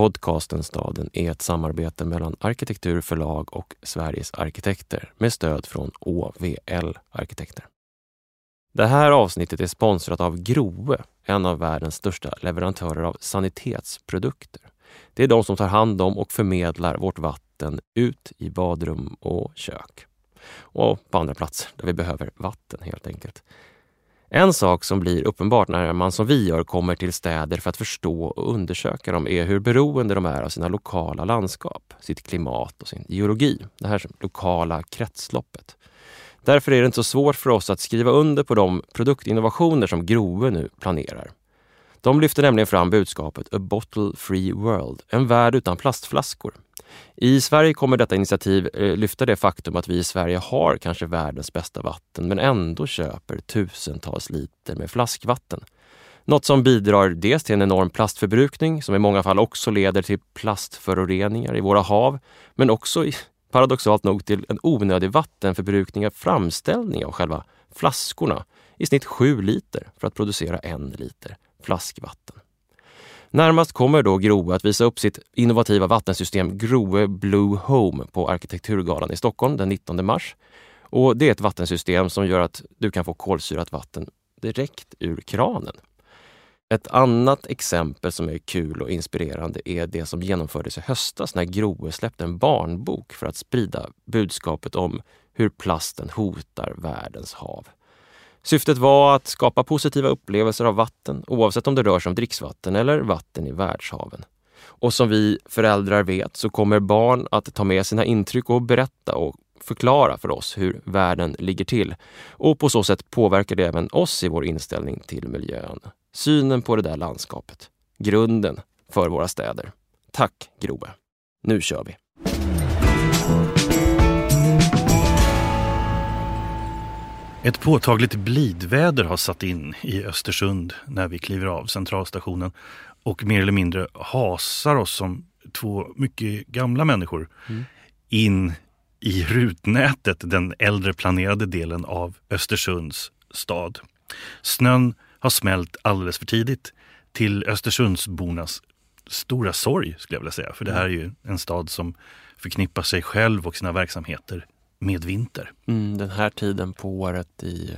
Podcasten Staden är ett samarbete mellan Arkitekturförlag och Sveriges arkitekter med stöd från OVL Arkitekter. Det här avsnittet är sponsrat av Groe, en av världens största leverantörer av sanitetsprodukter. Det är de som tar hand om och förmedlar vårt vatten ut i badrum och kök. Och på andra platser där vi behöver vatten helt enkelt. En sak som blir uppenbart när man som vi gör kommer till städer för att förstå och undersöka dem är hur beroende de är av sina lokala landskap, sitt klimat och sin geologi. Det här lokala kretsloppet. Därför är det inte så svårt för oss att skriva under på de produktinnovationer som Grove nu planerar. De lyfter nämligen fram budskapet A Bottle Free World, en värld utan plastflaskor. I Sverige kommer detta initiativ eh, lyfta det faktum att vi i Sverige har kanske världens bästa vatten men ändå köper tusentals liter med flaskvatten. Något som bidrar dels till en enorm plastförbrukning som i många fall också leder till plastföroreningar i våra hav men också paradoxalt nog till en onödig vattenförbrukning av framställning av själva flaskorna. I snitt 7 liter för att producera en liter flaskvatten. Närmast kommer då Groe att visa upp sitt innovativa vattensystem Groe Blue Home på Arkitekturgalan i Stockholm den 19 mars. Och det är ett vattensystem som gör att du kan få kolsyrat vatten direkt ur kranen. Ett annat exempel som är kul och inspirerande är det som genomfördes i höstas när Groe släppte en barnbok för att sprida budskapet om hur plasten hotar världens hav. Syftet var att skapa positiva upplevelser av vatten oavsett om det rör sig om dricksvatten eller vatten i världshaven. Och som vi föräldrar vet så kommer barn att ta med sina intryck och berätta och förklara för oss hur världen ligger till. Och på så sätt påverkar det även oss i vår inställning till miljön. Synen på det där landskapet. Grunden för våra städer. Tack Groe. Nu kör vi! Ett påtagligt blidväder har satt in i Östersund när vi kliver av centralstationen och mer eller mindre hasar oss som två mycket gamla människor mm. in i rutnätet, den äldre planerade delen av Östersunds stad. Snön har smält alldeles för tidigt till Östersundsbornas stora sorg skulle jag vilja säga. För det här är ju en stad som förknippar sig själv och sina verksamheter med vinter. Mm, den här tiden på året i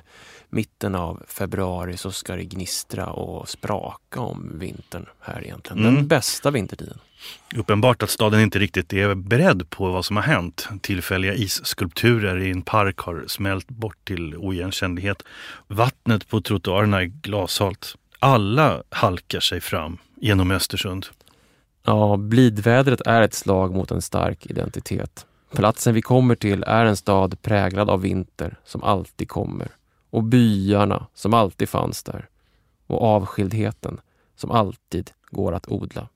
mitten av februari så ska det gnistra och spraka om vintern här egentligen. Den mm. bästa vintertiden. Uppenbart att staden inte riktigt är beredd på vad som har hänt. Tillfälliga isskulpturer i en park har smält bort till oigenkännlighet. Vattnet på trottoarerna är glashalt. Alla halkar sig fram genom Östersund. Ja, blidvädret är ett slag mot en stark identitet. Platsen vi kommer till är en stad präglad av vinter som alltid kommer och byarna som alltid fanns där och avskildheten som alltid går att odla.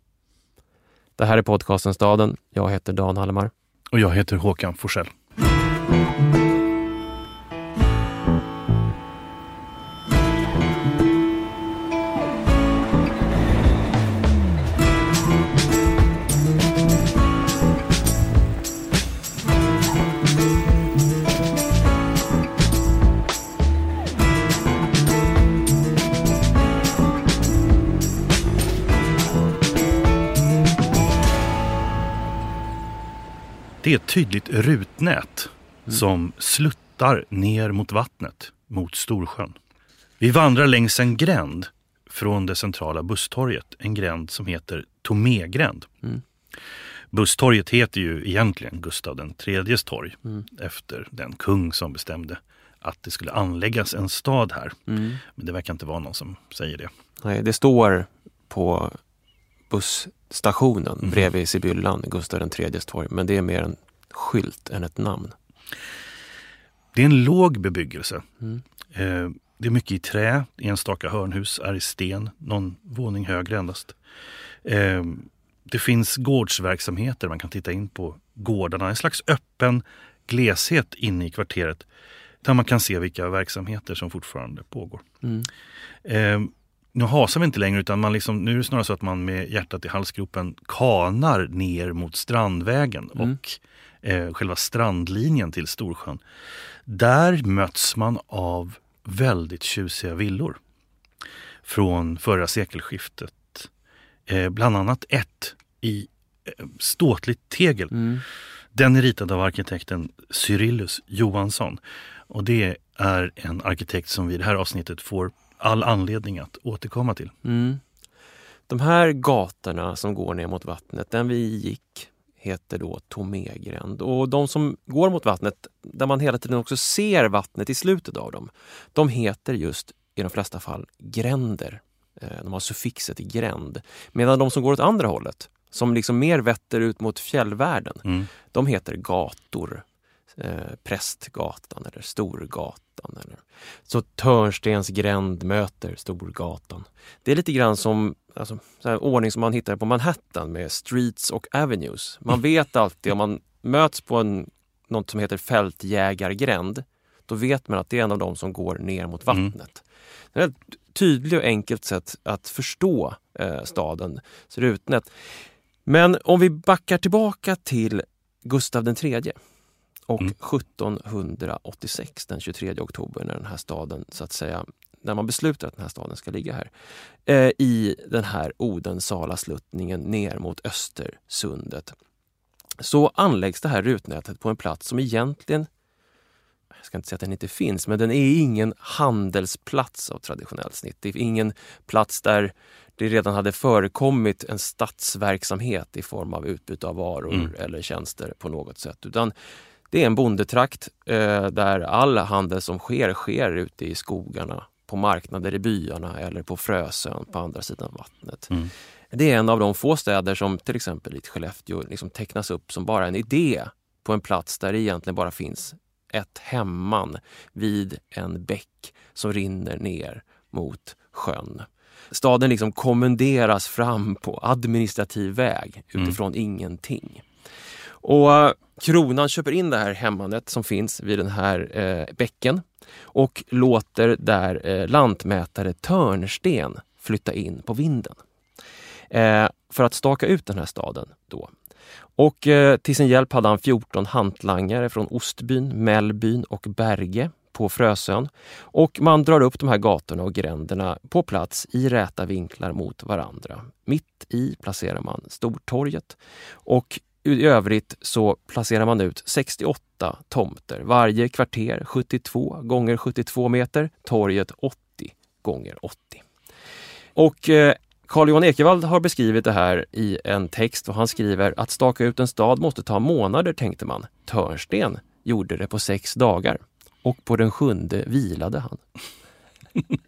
Det här är podcasten Staden. Jag heter Dan Hallemar. Och jag heter Håkan Forsell. Det är ett tydligt rutnät mm. som sluttar ner mot vattnet, mot Storsjön. Vi vandrar längs en gränd från det centrala busstorget. En gränd som heter Tomégränd. Mm. Busstorget heter ju egentligen Gustav IIIs torg mm. efter den kung som bestämde att det skulle anläggas en stad här. Mm. Men det verkar inte vara någon som säger det. Nej, det står på busstationen mm. bredvid Sibyllan, Gustav IIIs torg. Men det är mer en skylt än ett namn. Det är en låg bebyggelse. Mm. Eh, det är mycket i trä, enstaka hörnhus är i sten, någon våning högre endast. Eh, det finns gårdsverksamheter, man kan titta in på gårdarna. En slags öppen gleshet inne i kvarteret där man kan se vilka verksamheter som fortfarande pågår. Mm. Eh, nu hasar vi inte längre utan man liksom, nu är det snarare så att man med hjärtat i halsgropen kanar ner mot Strandvägen mm. och eh, själva strandlinjen till Storsjön. Där möts man av väldigt tjusiga villor från förra sekelskiftet. Eh, bland annat ett i eh, ståtligt tegel. Mm. Den är ritad av arkitekten Cyrillus Johansson. Och det är en arkitekt som vi i det här avsnittet får all anledning att återkomma till. Mm. De här gatorna som går ner mot vattnet, den vi gick heter då Tomégränd. Och de som går mot vattnet, där man hela tiden också ser vattnet i slutet av dem, de heter just i de flesta fall gränder. Eh, de har suffixet gränd. Medan de som går åt andra hållet, som liksom mer vetter ut mot fjällvärlden, mm. de heter gator. Eh, Prästgatan eller Storgatan. Eller. Så Törnstens gränd möter Storgatan. Det är lite grann som alltså, ordning som man hittar på Manhattan med streets och avenues. Man vet alltid om man möts på en, något som heter fältjägargränd, då vet man att det är en av dem som går ner mot mm. vattnet. Mm. Det är ett tydligt och enkelt sätt att förstå eh, staden Rutnät. Men om vi backar tillbaka till Gustav III och mm. 1786, den 23 oktober, när den här staden så att säga när man beslutar att den här staden ska ligga här, eh, i den här Odensala-sluttningen ner mot Östersundet, så anläggs det här rutnätet på en plats som egentligen, jag ska inte säga att den inte finns, men den är ingen handelsplats av traditionellt snitt. Det är ingen plats där det redan hade förekommit en stadsverksamhet i form av utbyte av varor mm. eller tjänster på något sätt. Utan det är en bondetrakt eh, där all handel som sker, sker ute i skogarna på marknader i byarna eller på Frösön på andra sidan vattnet. Mm. Det är en av de få städer som till exempel i Skellefteå liksom tecknas upp som bara en idé på en plats där det egentligen bara finns ett hemman vid en bäck som rinner ner mot sjön. Staden liksom kommenderas fram på administrativ väg utifrån mm. ingenting. Och eh, kronan köper in det här hämmandet som finns vid den här eh, bäcken och låter där eh, lantmätare Törnsten flytta in på vinden. Eh, för att staka ut den här staden då. Och eh, till sin hjälp hade han 14 hantlangare från Ostbyn, Mellbyn och Berge på Frösön. Och man drar upp de här gatorna och gränderna på plats i räta vinklar mot varandra. Mitt i placerar man Stortorget och i övrigt så placerar man ut 68 tomter. Varje kvarter 72 gånger 72 meter, torget 80 gånger 80. Och eh, Carl Johan Ekevall har beskrivit det här i en text och han skriver att staka ut en stad måste ta månader tänkte man. Törnsten gjorde det på sex dagar och på den sjunde vilade han.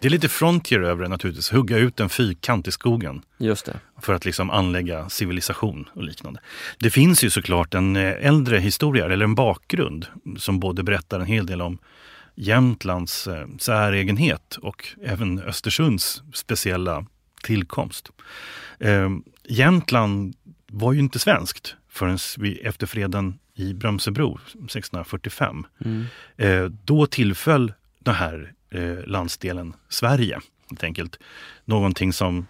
Det är lite frontier över det naturligtvis, hugga ut en fyrkant i skogen. Just det. För att liksom anlägga civilisation och liknande. Det finns ju såklart en eh, äldre historia, eller en bakgrund, som både berättar en hel del om Jämtlands eh, säregenhet och även Östersunds speciella tillkomst. Eh, Jämtland var ju inte svenskt förrän efter freden i Brömsebro 1645. Mm. Eh, då tillföll den här eh, landsdelen Sverige. Helt enkelt. Någonting som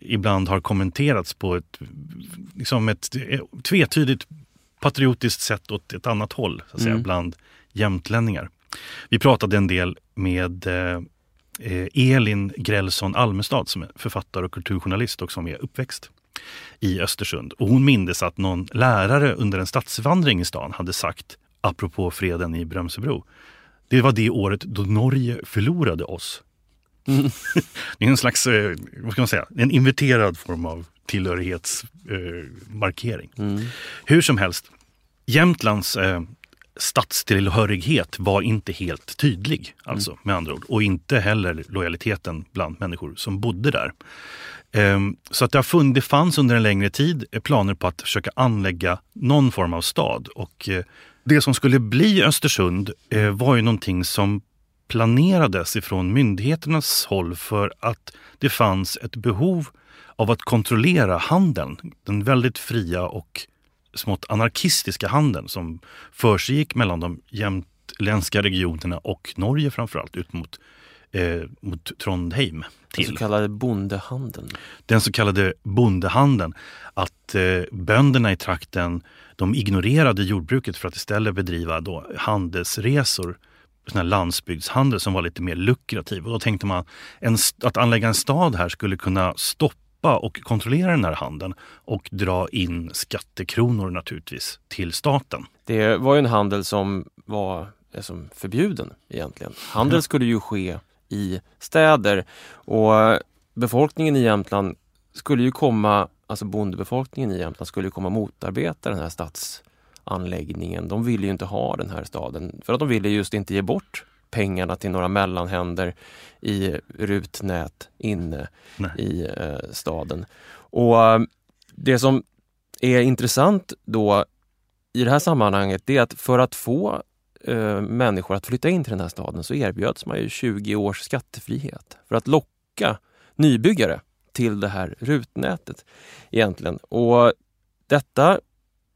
ibland har kommenterats på ett, liksom ett tvetydigt patriotiskt sätt åt ett annat håll, så att säga, mm. bland jämtlänningar. Vi pratade en del med eh, Elin Grälsson Almestad som är författare och kulturjournalist och som är uppväxt i Östersund. Och hon mindes att någon lärare under en stadsvandring i stan hade sagt, apropå freden i Brömsebro, det var det året då Norge förlorade oss. Mm. det är en slags, eh, vad ska man säga, en inverterad form av tillhörighetsmarkering. Eh, mm. Hur som helst, Jämtlands eh, statstillhörighet var inte helt tydlig, alltså mm. med andra ord. Och inte heller lojaliteten bland människor som bodde där. Um, så att det, fanns under en längre tid planer på att försöka anlägga någon form av stad. Och uh, det som skulle bli Östersund uh, var ju någonting som planerades ifrån myndigheternas håll för att det fanns ett behov av att kontrollera handeln. Den väldigt fria och smått anarkistiska handeln som försiggick mellan de jämtländska regionerna och Norge framförallt ut mot, eh, mot Trondheim. Till. Den så kallade bondehandeln. Den så kallade bondehandeln. Att eh, bönderna i trakten de ignorerade jordbruket för att istället bedriva då handelsresor sån här landsbygdshandel som var lite mer lukrativ. Och då tänkte man en, att anlägga en stad här skulle kunna stoppa stoppa och kontrollera den här handeln och dra in skattekronor naturligtvis till staten. Det var ju en handel som var som förbjuden egentligen. Handel skulle ju ske i städer och befolkningen i Jämtland skulle ju komma, alltså bondebefolkningen i Jämtland skulle komma motarbeta den här stadsanläggningen. De ville ju inte ha den här staden för att de ville just inte ge bort pengarna till några mellanhänder i rutnät inne Nej. i eh, staden. Och eh, det som är intressant då i det här sammanhanget det är att för att få eh, människor att flytta in till den här staden så erbjöds man ju 20 års skattefrihet för att locka nybyggare till det här rutnätet egentligen. Och detta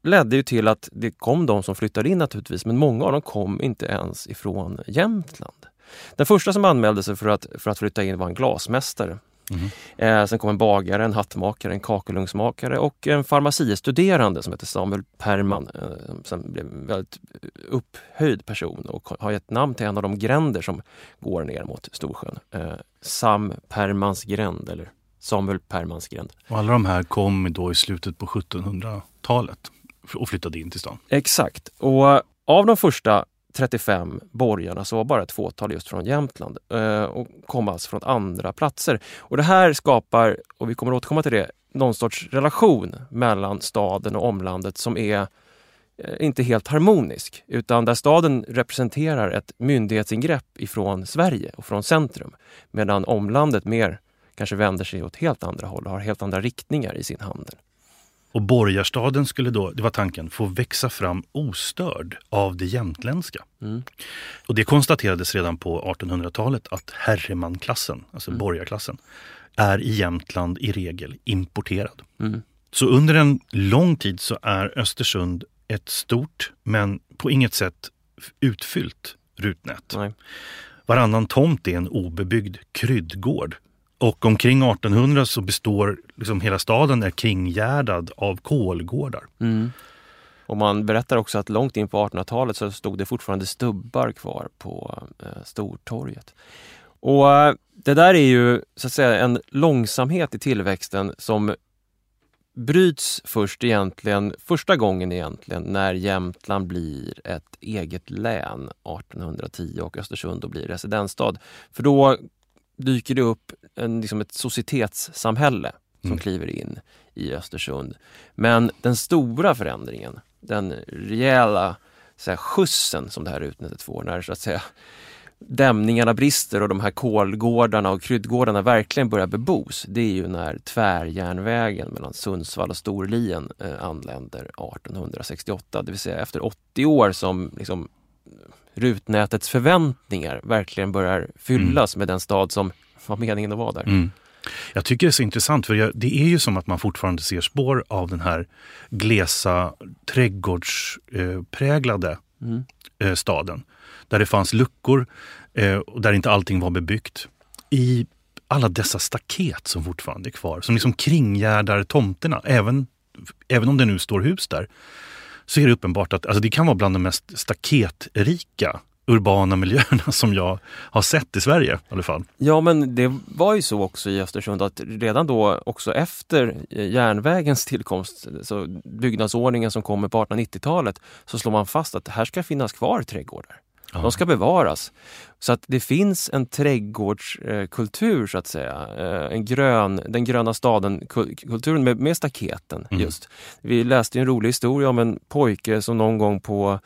ledde ju till att det kom de som flyttade in naturligtvis, men många av dem kom inte ens ifrån Jämtland. Den första som anmälde sig för att, för att flytta in var en glasmästare. Mm. Eh, sen kom en bagare, en hattmakare, en kakelugnsmakare och en farmaciestuderande som heter Samuel Perman. Eh, som blev en väldigt upphöjd person och har gett namn till en av de gränder som går ner mot Storsjön. Eh, Sam Permans gränd eller Samuel Permans gränd. Och alla de här kom då i slutet på 1700-talet och flyttade in till stan? Exakt. Och av de första 35 borgarna så var bara ett fåtal just från Jämtland eh, och kom alltså från andra platser. Och det här skapar, och vi kommer återkomma till det, någon sorts relation mellan staden och omlandet som är eh, inte helt harmonisk utan där staden representerar ett myndighetsingrepp ifrån Sverige och från centrum medan omlandet mer kanske vänder sig åt helt andra håll och har helt andra riktningar i sin handel. Och borgarstaden skulle då, det var tanken, få växa fram ostörd av det jämtländska. Mm. Och det konstaterades redan på 1800-talet att herremanklassen, alltså mm. borgarklassen, är i Jämtland i regel importerad. Mm. Så under en lång tid så är Östersund ett stort men på inget sätt utfyllt rutnät. Nej. Varannan tomt är en obebyggd kryddgård och omkring 1800 så består liksom hela staden är kringgärdad av kolgårdar. Mm. Och man berättar också att långt in på 1800-talet så stod det fortfarande stubbar kvar på eh, Stortorget. Och eh, det där är ju så att säga en långsamhet i tillväxten som bryts först egentligen, första gången egentligen, när Jämtland blir ett eget län 1810 och Östersund då blir residensstad. För då dyker det upp en, liksom ett societetssamhälle som mm. kliver in i Östersund. Men den stora förändringen, den rejäla så här, skjutsen som det här utnätet får när så att säga, dämningarna brister och de här kolgårdarna och kryddgårdarna verkligen börjar bebos. Det är ju när tvärjärnvägen mellan Sundsvall och Storlien eh, anländer 1868. Det vill säga efter 80 år som liksom, rutnätets förväntningar verkligen börjar fyllas mm. med den stad som var meningen att vara där. Mm. Jag tycker det är så intressant för det är ju som att man fortfarande ser spår av den här glesa trädgårdspräglade mm. Eh, staden. Där det fanns luckor eh, och där inte allting var bebyggt. I alla dessa staket som fortfarande är kvar, som liksom kringgärdar tomterna, även, även om det nu står hus där så är det uppenbart att alltså det kan vara bland de mest staketrika urbana miljöerna som jag har sett i Sverige i alla fall. Ja men det var ju så också i Östersund att redan då också efter eh, järnvägens tillkomst, så byggnadsordningen som kommer på 1890-talet, så slår man fast att här ska finnas kvar trädgårdar. Ja. De ska bevaras. Så att det finns en trädgårdskultur så att säga. Eh, en grön, den gröna staden-kulturen med, med staketen mm. just. Vi läste en rolig historia om en pojke som någon gång på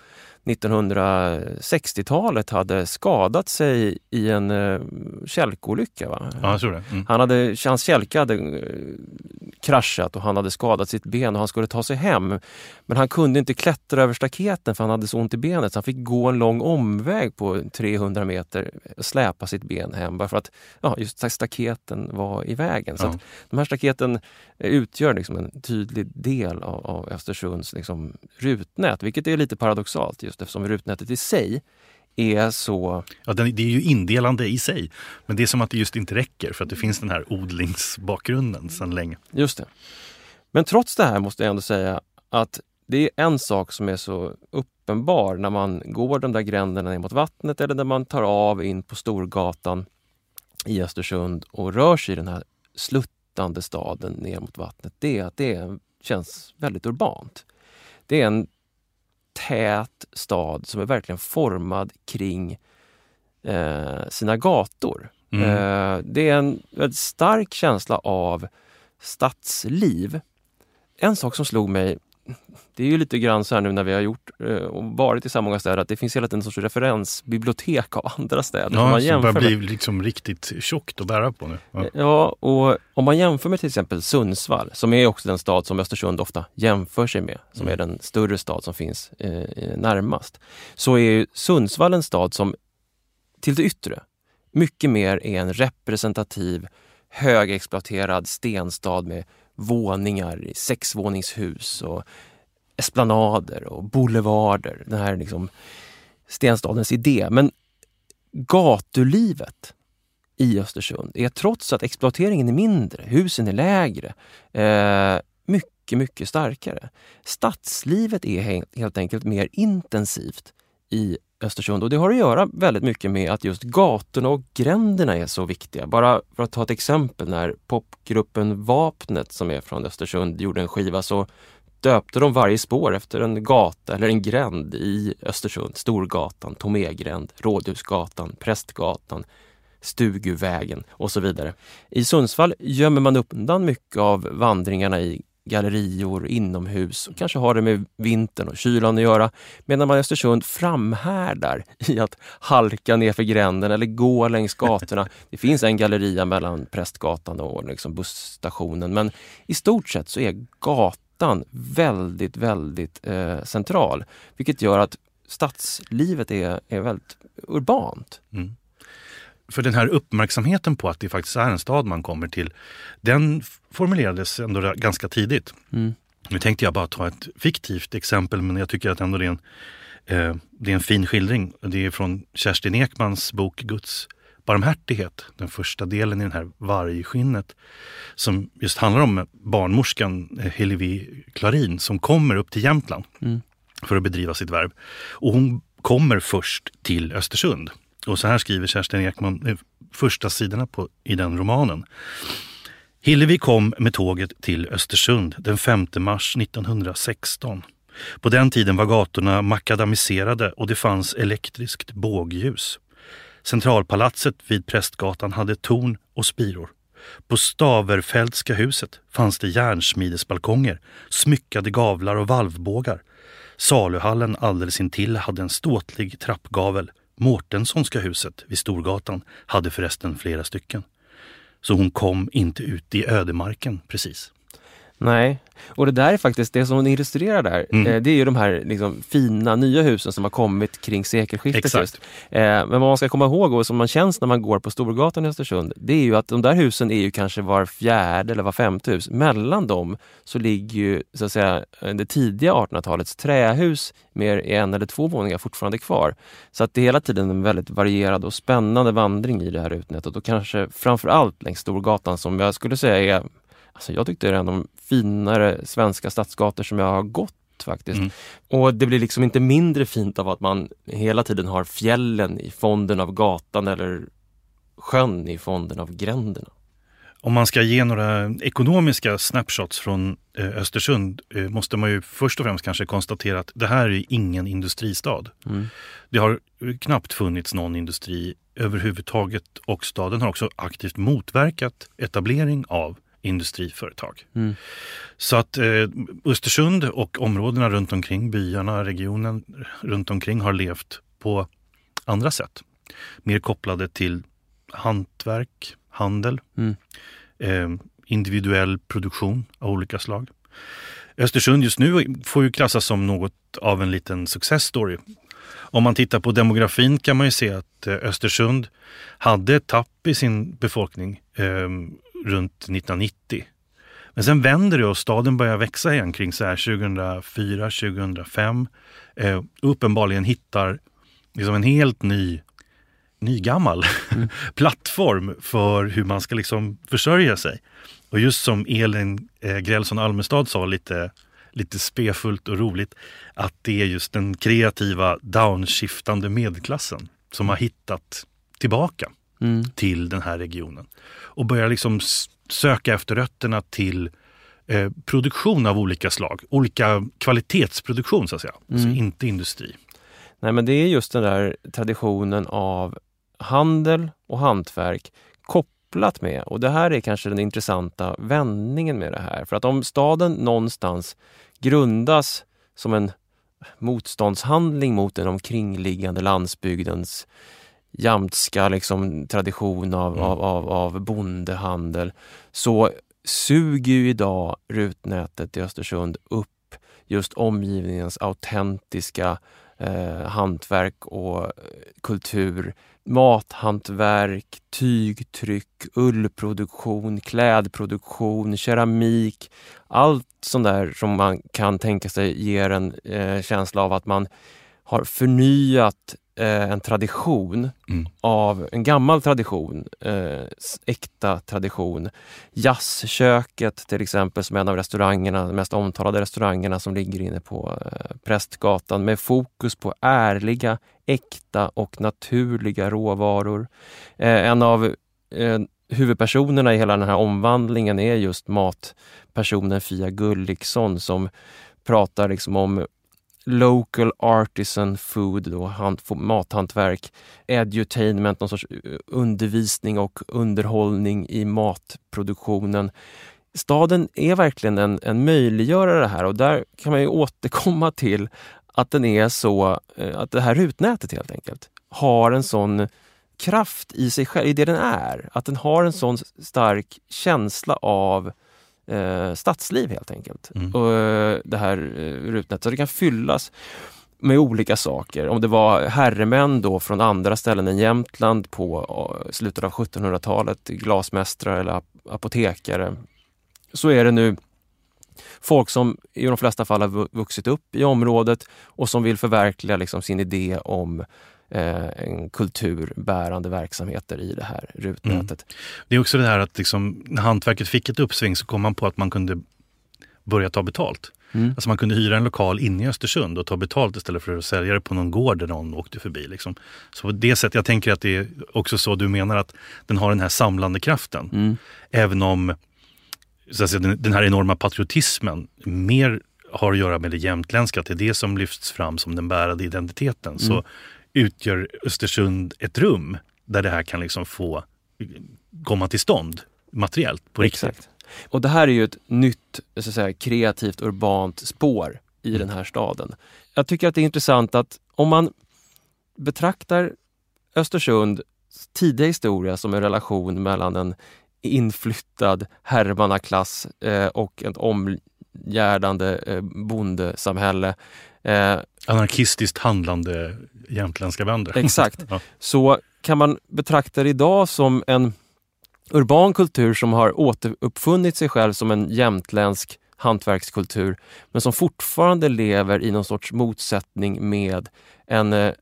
1960-talet hade skadat sig i en uh, kälkolycka. Va? Ja, jag tror det. Mm. Han hade, hans kälke hade uh, kraschat och han hade skadat sitt ben och han skulle ta sig hem. Men han kunde inte klättra över staketen för han hade så ont i benet så han fick gå en lång omväg på 300 meter och släpa sitt ben hem bara för att ja, just staketen var i vägen. Så ja. de här staketen utgör liksom en tydlig del av, av Östersunds liksom, rutnät, vilket är lite paradoxalt just eftersom rutnätet i sig är så... Ja, det är ju indelande i sig. Men det är som att det just inte räcker för att det finns den här odlingsbakgrunden sedan länge. Just det. Men trots det här måste jag ändå säga att det är en sak som är så uppenbar när man går de där gränderna ner mot vattnet eller när man tar av in på Storgatan i Östersund och rör sig i den här slutt flytande staden ner mot vattnet, det är att det känns väldigt urbant. Det är en tät stad som är verkligen formad kring eh, sina gator. Mm. Eh, det är en väldigt stark känsla av stadsliv. En sak som slog mig det är ju lite grann så här nu när vi har gjort eh, och varit i så många städer att det finns hela tiden en sorts referensbibliotek av andra städer. Ja, som, börjar bli liksom riktigt tjockt att bära på nu. Ja. ja. och om man jämför med till exempel Sundsvall, som är också den stad som Östersund ofta jämför sig med, som mm. är den större stad som finns eh, närmast, så är Sundsvall en stad som till det yttre mycket mer är en representativ högexploaterad stenstad med våningar, i sexvåningshus och esplanader och boulevarder. Den här liksom stenstadens idé. Men gatulivet i Östersund är trots att exploateringen är mindre, husen är lägre, eh, mycket, mycket starkare. Stadslivet är helt enkelt mer intensivt i Östersund och det har att göra väldigt mycket med att just gatorna och gränderna är så viktiga. Bara för att ta ett exempel när popgruppen Vapnet som är från Östersund gjorde en skiva så döpte de varje spår efter en gata eller en gränd i Östersund. Storgatan, Tomégränd, Rådhusgatan, Prästgatan, Stuguvägen och så vidare. I Sundsvall gömmer man undan mycket av vandringarna i gallerior inomhus och kanske har det med vintern och kylan att göra. Medan man i Östersund framhärdar i att halka ner för gränden eller gå längs gatorna. Det finns en galleria mellan Prästgatan och liksom busstationen men i stort sett så är gatan väldigt, väldigt eh, central. Vilket gör att stadslivet är, är väldigt urbant. Mm. För den här uppmärksamheten på att det faktiskt är en stad man kommer till, den formulerades ändå ganska tidigt. Mm. Nu tänkte jag bara ta ett fiktivt exempel men jag tycker att ändå det är en, eh, det är en fin skildring. Det är från Kerstin Ekmans bok Guds barmhärtighet, den första delen i den här vargskinnet som just handlar om barnmorskan eh, Hillevi Klarin som kommer upp till Jämtland mm. för att bedriva sitt värv. Och hon kommer först till Östersund. Och så här skriver Kerstin Ekman eh, första sidorna på, i den romanen. Hillevi kom med tåget till Östersund den 5 mars 1916. På den tiden var gatorna makadamiserade och det fanns elektriskt bågljus. Centralpalatset vid Prästgatan hade torn och spiror. På Staverfältska huset fanns det järnsmidesbalkonger, smyckade gavlar och valvbågar. Saluhallen alldeles intill hade en ståtlig trappgavel. Mårtenssonska huset vid Storgatan hade förresten flera stycken. Så hon kom inte ut i ödemarken precis. Nej, och det där är faktiskt det som hon illustrerar där. Mm. Eh, det är ju de här liksom, fina nya husen som har kommit kring sekelskiftet. Exakt. Just. Eh, men vad man ska komma ihåg och som man känns när man går på Storgatan i Östersund, det är ju att de där husen är ju kanske var fjärde eller var femte hus. Mellan dem så ligger ju så att säga det tidiga 1800-talets trähus med en eller två våningar fortfarande kvar. Så att det är hela tiden en väldigt varierad och spännande vandring i det här utnätet och kanske framförallt längs Storgatan som jag skulle säga är Alltså jag tyckte det är en av de finare svenska stadsgator som jag har gått faktiskt. Mm. Och det blir liksom inte mindre fint av att man hela tiden har fjällen i fonden av gatan eller sjön i fonden av gränderna. Om man ska ge några ekonomiska snapshots från eh, Östersund eh, måste man ju först och främst kanske konstatera att det här är ingen industristad. Mm. Det har knappt funnits någon industri överhuvudtaget och staden har också aktivt motverkat etablering av industriföretag. Mm. Så att eh, Östersund och områdena runt omkring, byarna, regionen runt omkring har levt på andra sätt. Mer kopplade till hantverk, handel, mm. eh, individuell produktion av olika slag. Östersund just nu får ju klassas som något av en liten success story. Om man tittar på demografin kan man ju se att eh, Östersund hade ett tapp i sin befolkning eh, runt 1990. Men sen vänder det och staden börjar växa igen kring så här 2004, 2005. Eh, uppenbarligen hittar liksom en helt ny, nygammal mm. plattform för hur man ska liksom försörja sig. Och just som Elin eh, Grälsson Almestad sa lite, lite spefullt och roligt, att det är just den kreativa downskiftande medelklassen som har hittat tillbaka mm. till den här regionen och börjar liksom söka efter rötterna till eh, produktion av olika slag. Olika kvalitetsproduktion så att säga, alltså Mm. inte industri. Nej, men det är just den där traditionen av handel och hantverk kopplat med, och det här är kanske den intressanta vändningen med det här. För att om staden någonstans grundas som en motståndshandling mot den omkringliggande landsbygdens jamtska liksom, tradition av, Mm. av, av, av bondehandel så suger ju idag rutnätet i Östersund upp just omgivningens autentiska eh, hantverk och eh, kultur. Mathantverk, tygtryck, ullproduktion, klädproduktion, keramik. Allt sånt där som man kan tänka sig ger en eh, känsla av att man har förnyat en tradition Mm. av en gammal tradition, eh, äkta tradition. Jazzköket till exempel som är en av restaurangerna, de mest omtalade restaurangerna som ligger inne på eh, Prästgatan med fokus på ärliga, äkta och naturliga råvaror. Eh, en av eh, huvudpersonerna i hela den här omvandlingen är just matpersonen Fia Gulliksson som pratar liksom om local artisan food, då, hand, mathantverk, edutainment, någon sorts eh, undervisning och underhållning i matproduktionen. Staden är verkligen en, en möjliggörare här och där kan man ju återkomma till att den är så, eh, att det här rutnätet helt enkelt har en sån kraft i sig själv, i det den är. Att den har en sån stark känsla av eh, stadsliv helt enkelt. Mm. Och, eh, det här eh, rutnätet. Så det kan fyllas med olika saker. Om det var herremän då från andra ställen än Jämtland på slutet av 1700-talet, glasmästare eller ap- apotekare, så är det nu folk som i de flesta fall har vu- vuxit upp i området och som vill förverkliga liksom sin idé om en kulturbärande verksamheter i det här rutnätet. Det är också det här att liksom, när hantverket fick ett uppsving så kom man på att man kunde börja ta betalt. Mm. Alltså man kunde hyra en lokal inne i Östersund och ta betalt istället för att sälja det på någon gård där någon åkte förbi. Liksom. Så på det sättet, jag tänker att det är också så du menar att den har den här samlande kraften. Mm. Även om så att säga, den, den här enorma patriotismen mer har att göra med det jämtländska, att det är det som lyfts fram som den bärande identiteten. Så Mm. Utgör Östersund ett rum där det här kan liksom få komma till stånd materiellt på riktigt. Exakt. Och det här är ju ett nytt så att säga, kreativt urbant spår i den här staden. Jag tycker att det är intressant att om man betraktar Östersunds tidiga historia som en relation mellan en inflyttad herrmannaklass eh, och ett omgärdande eh, bondesamhälle. Eh, Anarkistiskt handlande jämtländska bönder. Exakt. Ja. Så kan man betrakta det idag som en urban kultur som har återuppfunnit sig själv som en jämtländsk hantverkskultur men som fortfarande lever i någon sorts motsättning med en eh,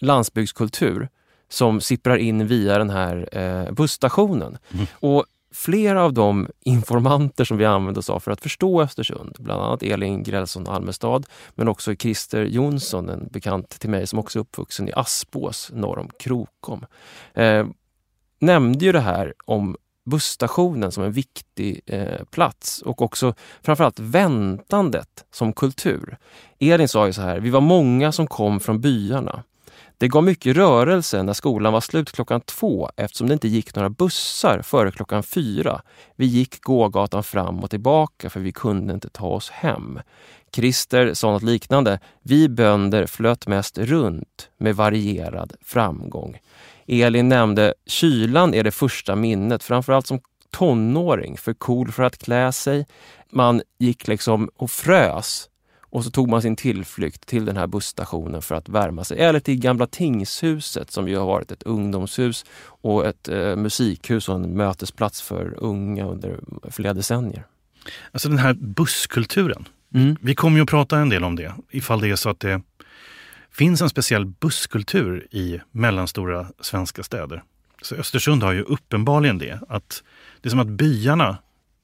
landsbygdskultur som sipprar in via den här eh, busstationen. Mm. Och flera av de informanter som vi använde oss av för att förstå Östersund, bland annat Elin Grälsson Almestad, men också Christer Jonsson, en bekant till mig som också är uppvuxen i Aspås norr om Krokom, eh, nämnde ju det här om busstationen som en viktig eh, plats och också framförallt väntandet som kultur. Elin sa ju så här, vi var många som kom från byarna. Det gav mycket rörelse när skolan var slut klockan två eftersom det inte gick några bussar före klockan fyra. Vi gick gågatan fram och tillbaka för vi kunde inte ta oss hem. Christer sa något liknande. Vi bönder flöt mest runt med varierad framgång. Elin nämnde kylan är det första minnet, framförallt som tonåring, för cool för att klä sig. Man gick liksom och frös och så tog man sin tillflykt till den här busstationen för att värma sig. Eller till Gamla tingshuset som ju har varit ett ungdomshus och ett eh, musikhus och en mötesplats för unga under flera decennier. Alltså den här busskulturen. Mm. Vi kommer ju att prata en del om det ifall det är så att det finns en speciell busskultur i mellanstora svenska städer. Så Östersund har ju uppenbarligen det. Att det är som att byarna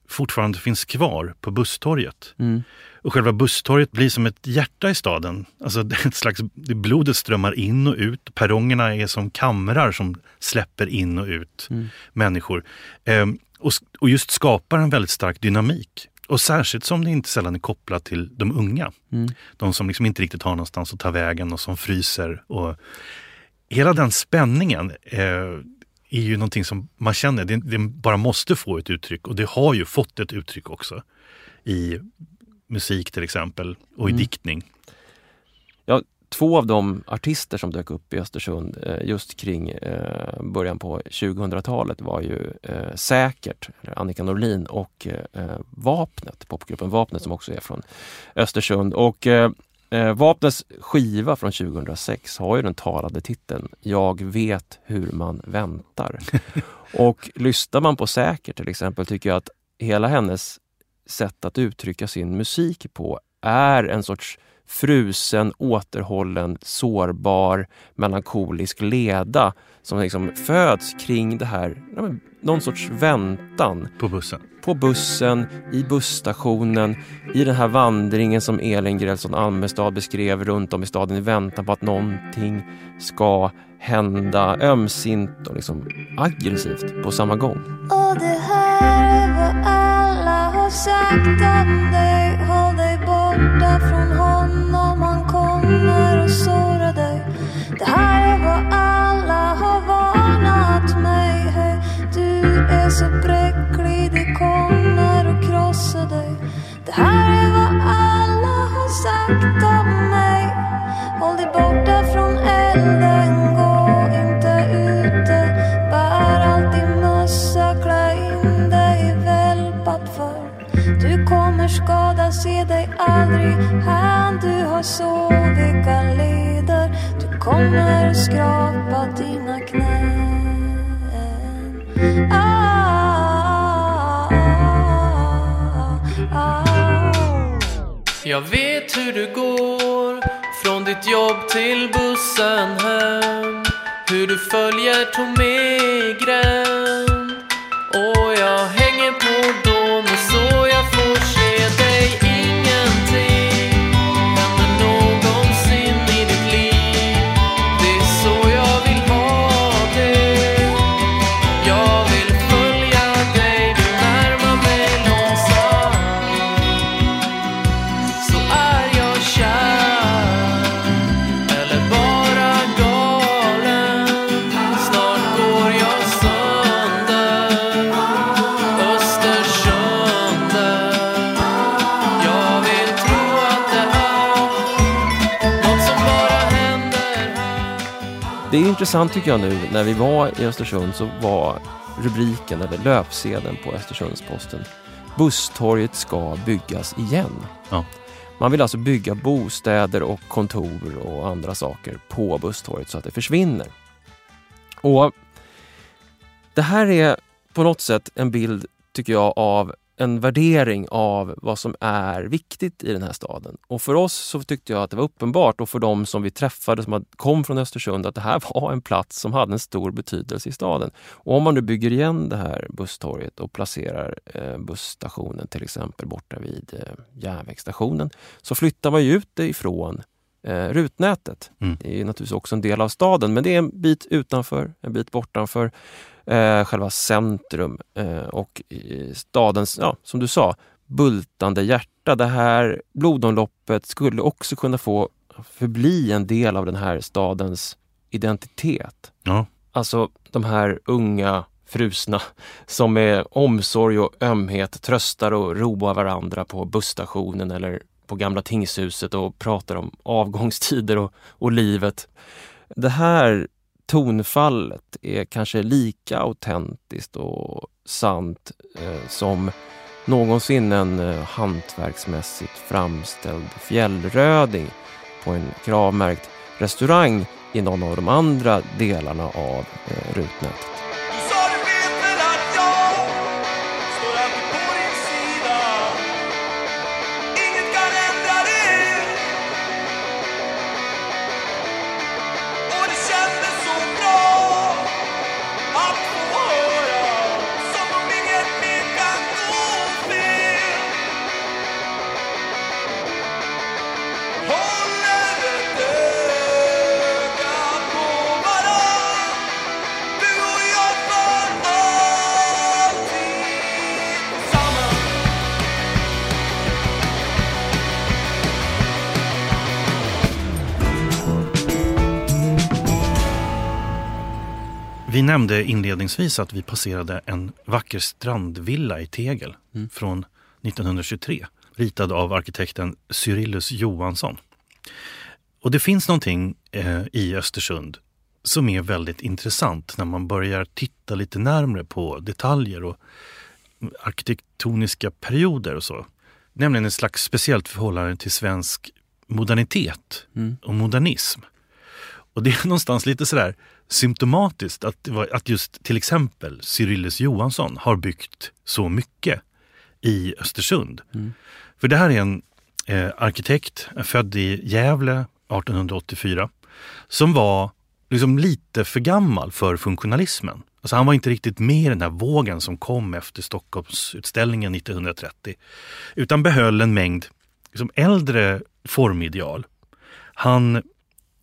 fortfarande finns kvar på busstorget. Mm. Och själva busstorget blir som ett hjärta i staden. Alltså ett slags, det blodet strömmar in och ut. Perrongerna är som kamrar som släpper in och ut Mm. människor. Ehm, och, och just skapar en väldigt stark dynamik. Och särskilt som det inte sällan är kopplat till de unga. Mm. De som liksom inte riktigt har någonstans att ta vägen och som fryser. Och hela den spänningen eh, är ju någonting som man känner, det, det, bara måste få ett uttryck och det har ju fått ett uttryck också. I musik till exempel och i mm. diktning. Ja, två av de artister som dök upp i Östersund eh, just kring eh, början på 2000-talet var ju eh, Säkert, Annika Norlin och Vapnet, popgruppen Vapnet som också är från Östersund. Och Vapnets skiva från 2006 har ju den talade titeln Jag vet hur man väntar. och lyssnar man på Säkert till exempel tycker jag att hela hennes sätt att uttrycka sin musik på är en sorts frusen, återhållen, sårbar, melankolisk leda som liksom föds kring det här, någon sorts väntan. På bussen? På bussen, i busstationen, i den här vandringen som Elin Grälsson Almestad beskrev runt om i staden i väntan på att någonting ska hända ömsint och liksom aggressivt på samma gång. Och det här är vad alla har sagt om dig, håll dig borta från honom, såra dig. Det här är vad alla har varnat mig, hey, du är så bräcklig, det kommer att krossa dig. Det här är vad alla har sagt om mig, håll dig borta från elden, gå inte ute, bär alltid mössa, klä in dig välpat för. Du kommer skada, se dig aldrig hän, du har så galet kommer skrapa dina knän. Ah, ah, ah, ah. Jag vet hur du går från ditt jobb till bussen hem. Hur du följer Tomé gränd Och jag hänger på intressant tycker jag nu, när vi var i Östersund så var rubriken eller löpsedeln på Östersundsposten Busstorget ska byggas igen. Ja. Man vill alltså bygga bostäder och kontor och andra saker på Busstorget så att det försvinner. Och Det här är på något sätt en bild, tycker jag, av en värdering av vad som är viktigt i den här staden. Och för oss så tyckte jag att det var uppenbart och för de som vi träffade som kom från Östersund att det här var en plats som hade en stor betydelse i staden. Och om man nu bygger igen det här busstorget och placerar eh, busstationen till exempel borta vid eh, järnvägsstationen så flyttar man ju ut det ifrån eh, rutnätet. Mm. Det är naturligtvis också en del av staden men det är en bit utanför, en bit bortanför eh, själva centrum eh, och stadens, ja, som du sa, bultande hjärta. Det här blodomloppet skulle också kunna få förbli en del av den här stadens identitet. Ja. Alltså de här unga frusna som med omsorg och ömhet tröstar och roar varandra på busstationen eller på gamla tingshuset och pratar om avgångstider och, och livet. Det här tonfallet är kanske lika autentiskt och sant eh, som någonsin en eh, hantverksmässigt framställd fjällröding på en kravmärkt restaurang i någon av de andra delarna av eh, rutnätet. Vi nämnde inledningsvis att vi passerade en vacker strandvilla i tegel mm. från 1923. Ritad av arkitekten Cyrillus Johansson. Och det finns någonting eh, i Östersund som är väldigt intressant när man börjar titta lite närmre på detaljer och arkitektoniska perioder och så. Nämligen ett slags speciellt förhållande till svensk modernitet mm. och modernism. Och det är någonstans lite sådär symptomatiskt att, att just till exempel Cyrillus Johansson har byggt så mycket i Östersund. Mm. För det här är en eh, arkitekt, född i Gävle 1884, som var liksom lite för gammal för funktionalismen. Alltså han var inte riktigt med i den här vågen som kom efter Stockholmsutställningen 1930. Utan behöll en mängd liksom äldre formideal. Han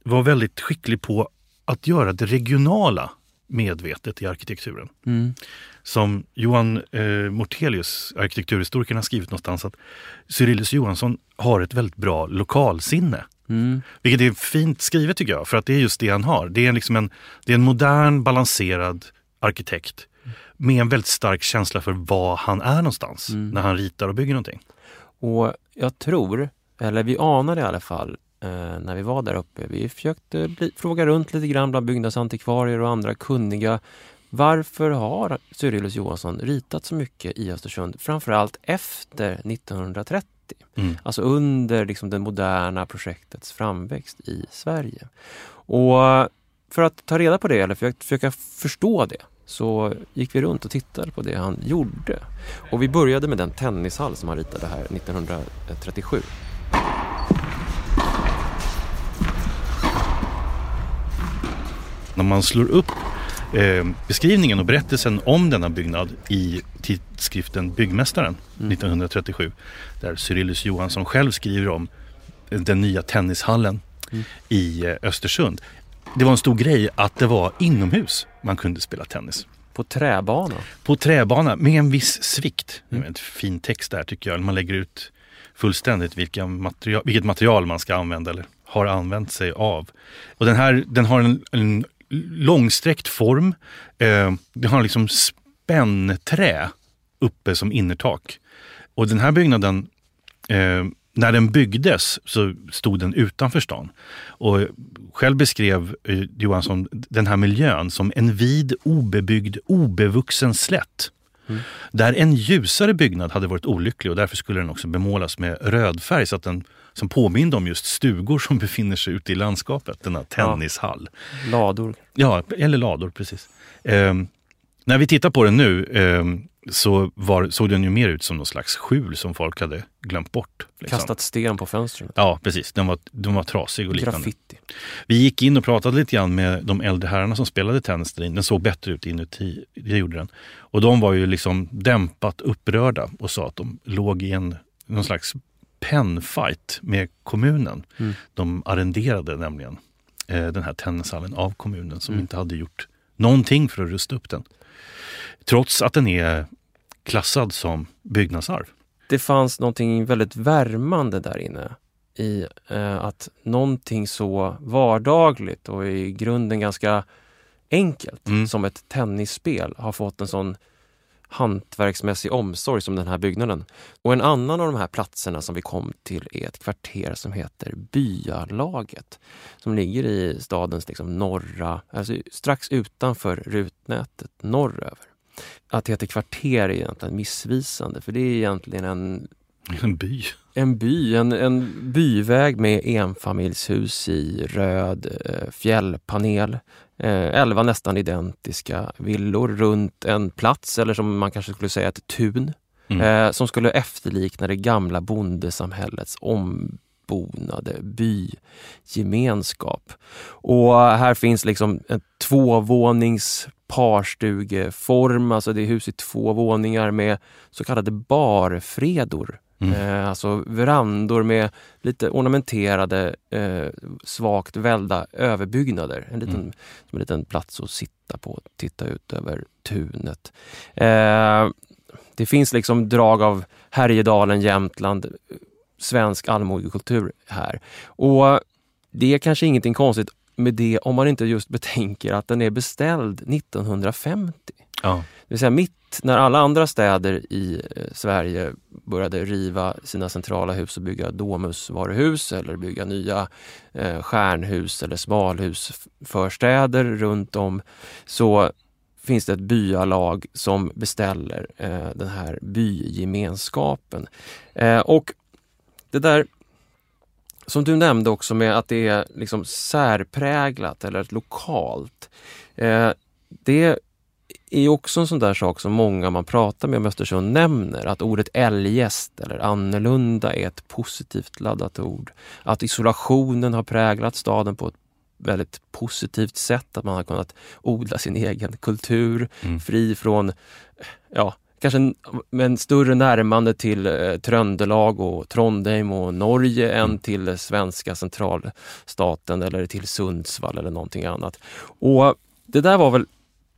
var väldigt skicklig på att göra det regionala medvetet i arkitekturen. Mm. Som Johan eh, Mortelius, arkitekturhistorikern, har skrivit någonstans att Cyrillus Johansson har ett väldigt bra lokalsinne. Mm. Vilket är fint skrivet tycker jag, för att det är just det han har. Det är, liksom en, det är en modern, balanserad arkitekt med en väldigt stark känsla för var han är någonstans mm. när han ritar och bygger någonting. Och jag tror, eller vi anade i alla fall när vi var där uppe, vi försökte bli, fråga runt lite grann bland byggnadsantikvarier och andra kunniga. Varför har Cyrillus Johansson ritat så mycket i Östersund, framförallt efter 1930? Mm. Alltså under liksom, det moderna projektets framväxt i Sverige. Och för att ta reda på det, eller försöka, försöka förstå det, så gick vi runt och tittade på det han gjorde. Och vi började med den tennishall som han ritade här 1937. När man slår upp eh, beskrivningen och berättelsen om denna byggnad i tidskriften Byggmästaren mm. 1937 där Cyrillus Johansson själv skriver om den nya tennishallen mm. i eh, Östersund. Det var en stor grej att det var inomhus man kunde spela tennis. På träbana? På träbana med en viss svikt. Mm. En fin text där tycker jag. Man lägger ut fullständigt vilka material, vilket material man ska använda eller har använt sig av. Och den här den har en, en långsträckt form. Eh, det har liksom spännträ uppe som innertak. Och den här byggnaden eh, när den byggdes så stod den utanför stan. Och själv beskrev eh, Johansson den här miljön som en vid, obebyggd, obevuxen slätt. Mm. Där en ljusare byggnad hade varit olycklig och därför skulle den också bemålas med röd färg så att den som påminde om just stugor som befinner sig ute i landskapet, denna tennishall. Ja. Lador. Ja, eller lador precis. Eh, när vi tittar på den nu eh, så var, såg den ju mer ut som någon slags skjul som folk hade glömt bort. Liksom. Kastat sten på fönstren. Ja, precis. Den var, den var trasig och liknande. Graffiti. Vi gick in och pratade lite grann med de äldre herrarna som spelade tennis där Den såg bättre ut inuti, det gjorde den. Och de var ju liksom dämpat upprörda och sa att de låg i en någon slags pennfight med kommunen. Mm. De arrenderade nämligen eh, den här tennishallen av kommunen som mm. inte hade gjort någonting för att rusta upp den. Trots att den är klassad som byggnadsarv. Det fanns någonting väldigt värmande där inne i eh, att någonting så vardagligt och i grunden ganska enkelt mm. som ett tennisspel har fått en sån hantverksmässig omsorg som den här byggnaden. Och en annan av de här platserna som vi kom till är ett kvarter som heter Byalaget. Som ligger i stadens liksom norra, alltså strax utanför rutnätet norröver. Att det heter kvarter är egentligen missvisande för det är egentligen en en by. En by, en, en byväg med enfamiljshus i röd eh, fjällpanel. Eh, elva nästan identiska villor runt en plats, eller som man kanske skulle säga ett tun. Mm. Eh, som skulle efterlikna det gamla bondesamhällets ombonade bygemenskap. Och här finns liksom en tvåvånings parstugeform, alltså det är hus i två våningar med så kallade barfredor Mm. Eh, alltså verandor med lite ornamenterade, eh, svagt välda överbyggnader. En liten, mm. en liten plats att sitta på, titta ut över tunet. Eh, det finns liksom drag av Härjedalen, Jämtland, svensk allmogekultur här. Och det är kanske ingenting konstigt med det om man inte just betänker att den är beställd 1950. Ja. Vill säga mitt när alla andra städer i eh, Sverige började riva sina centrala hus och bygga domusvaruhus eller bygga nya eh, stjärnhus eller smalhusförstäder runt om så finns det ett byalag som beställer eh, den här bygemenskapen. Eh, och det där som du nämnde också med att det är liksom särpräglat eller lokalt. Eh, det är också en sån där sak som många man pratar med om Östersund nämner. Att ordet eljest eller annorlunda är ett positivt laddat ord. Att isolationen har präglat staden på ett väldigt positivt sätt. Att man har kunnat odla sin egen kultur mm. fri från ja, kanske en, med en större närmande till eh, Tröndelag och Trondheim och Norge mm. än till svenska centralstaten eller till Sundsvall eller någonting annat. Och det där var väl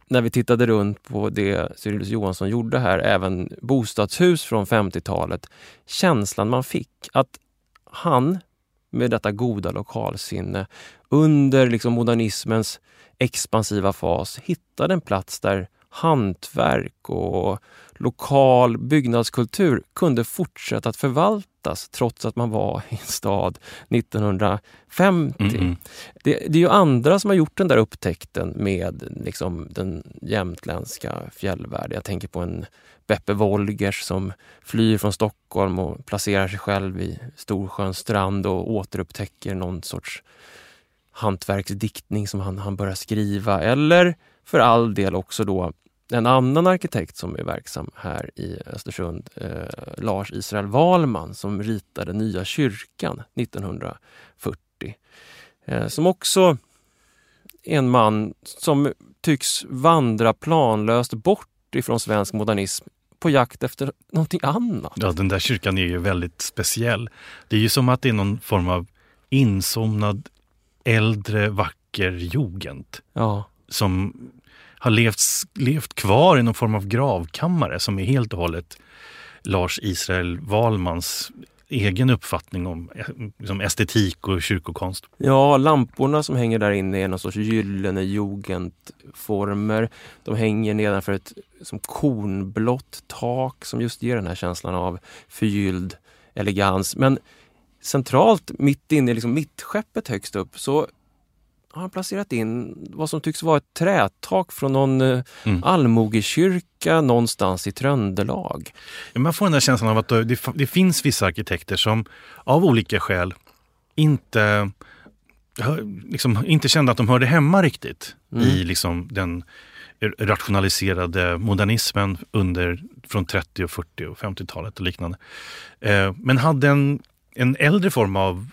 när vi tittade runt på det Cyrillus Johansson gjorde här, även bostadshus från 50-talet, känslan man fick att han med detta goda lokalsinne under liksom modernismens expansiva fas hittade en plats där hantverk och lokal byggnadskultur kunde fortsätta att förvaltas trots att man var i en stad 1950. Mm. Det, det, är ju andra som har gjort den där upptäckten med liksom, den jämtländska fjällvärlden. Jag tänker på en Beppe Wolgers som flyr från Stockholm och placerar sig själv i Storsjöns strand och återupptäcker någon sorts hantverksdiktning som han, han börjar skriva. Eller för all del också då en annan arkitekt som är verksam här i Östersund, eh, Lars Israel Wahlman, som ritade Nya kyrkan 1940. Eh, som också är en man som tycks vandra planlöst bort ifrån svensk modernism på jakt efter någonting annat. Ja, den där kyrkan är ju väldigt speciell. Det är ju som att det är någon form av insomnad äldre vacker jugend. Ja. Som har levt, levt kvar i någon form av gravkammare som är helt och hållet Lars Israel Wahlmans egen uppfattning om eh, liksom estetik och kyrkokonst. Ja, lamporna som hänger där inne är någon sorts gyllene jugendformer. De hänger nedanför ett som kornblått tak som just ger den här känslan av förgylld elegans. Men centralt, mitt inne i liksom mittskeppet högst upp, så har han placerat in vad som tycks vara ett trätak från någon eh, mm. allmogekyrka någonstans i Tröndelag. Man får den där känslan av att det, det finns vissa arkitekter som av olika skäl inte, liksom, inte kände att de hörde hemma riktigt mm. i liksom, den rationaliserade modernismen under, från 30, och 40 och 50-talet och liknande. Eh, men hade en, en äldre form av,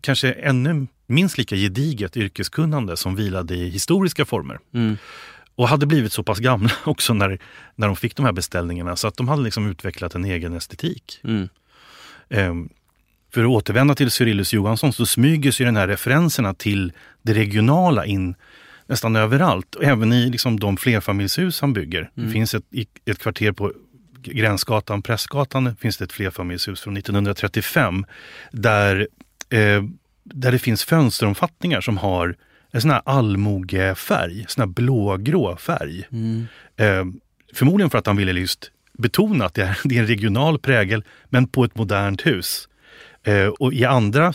kanske ännu minst lika gediget yrkeskunnande som vilade i historiska former. Mm. Och hade blivit så pass gamla också när, när de fick de här beställningarna så att de hade liksom utvecklat en egen estetik. Mm. Um, för att återvända till Cyrillus Johansson så smyger sig den här referenserna till det regionala in nästan överallt. Även i liksom de flerfamiljshus han bygger. Mm. Det finns ett, ett kvarter på Gränsgatan, Prästgatan, finns det ett flerfamiljshus från 1935 där eh, där det finns fönsteromfattningar som har en sån här allmogefärg, sån här blågrå färg. Mm. Eh, förmodligen för att han ville just betona att det är, det är en regional prägel, men på ett modernt hus. Eh, och i andra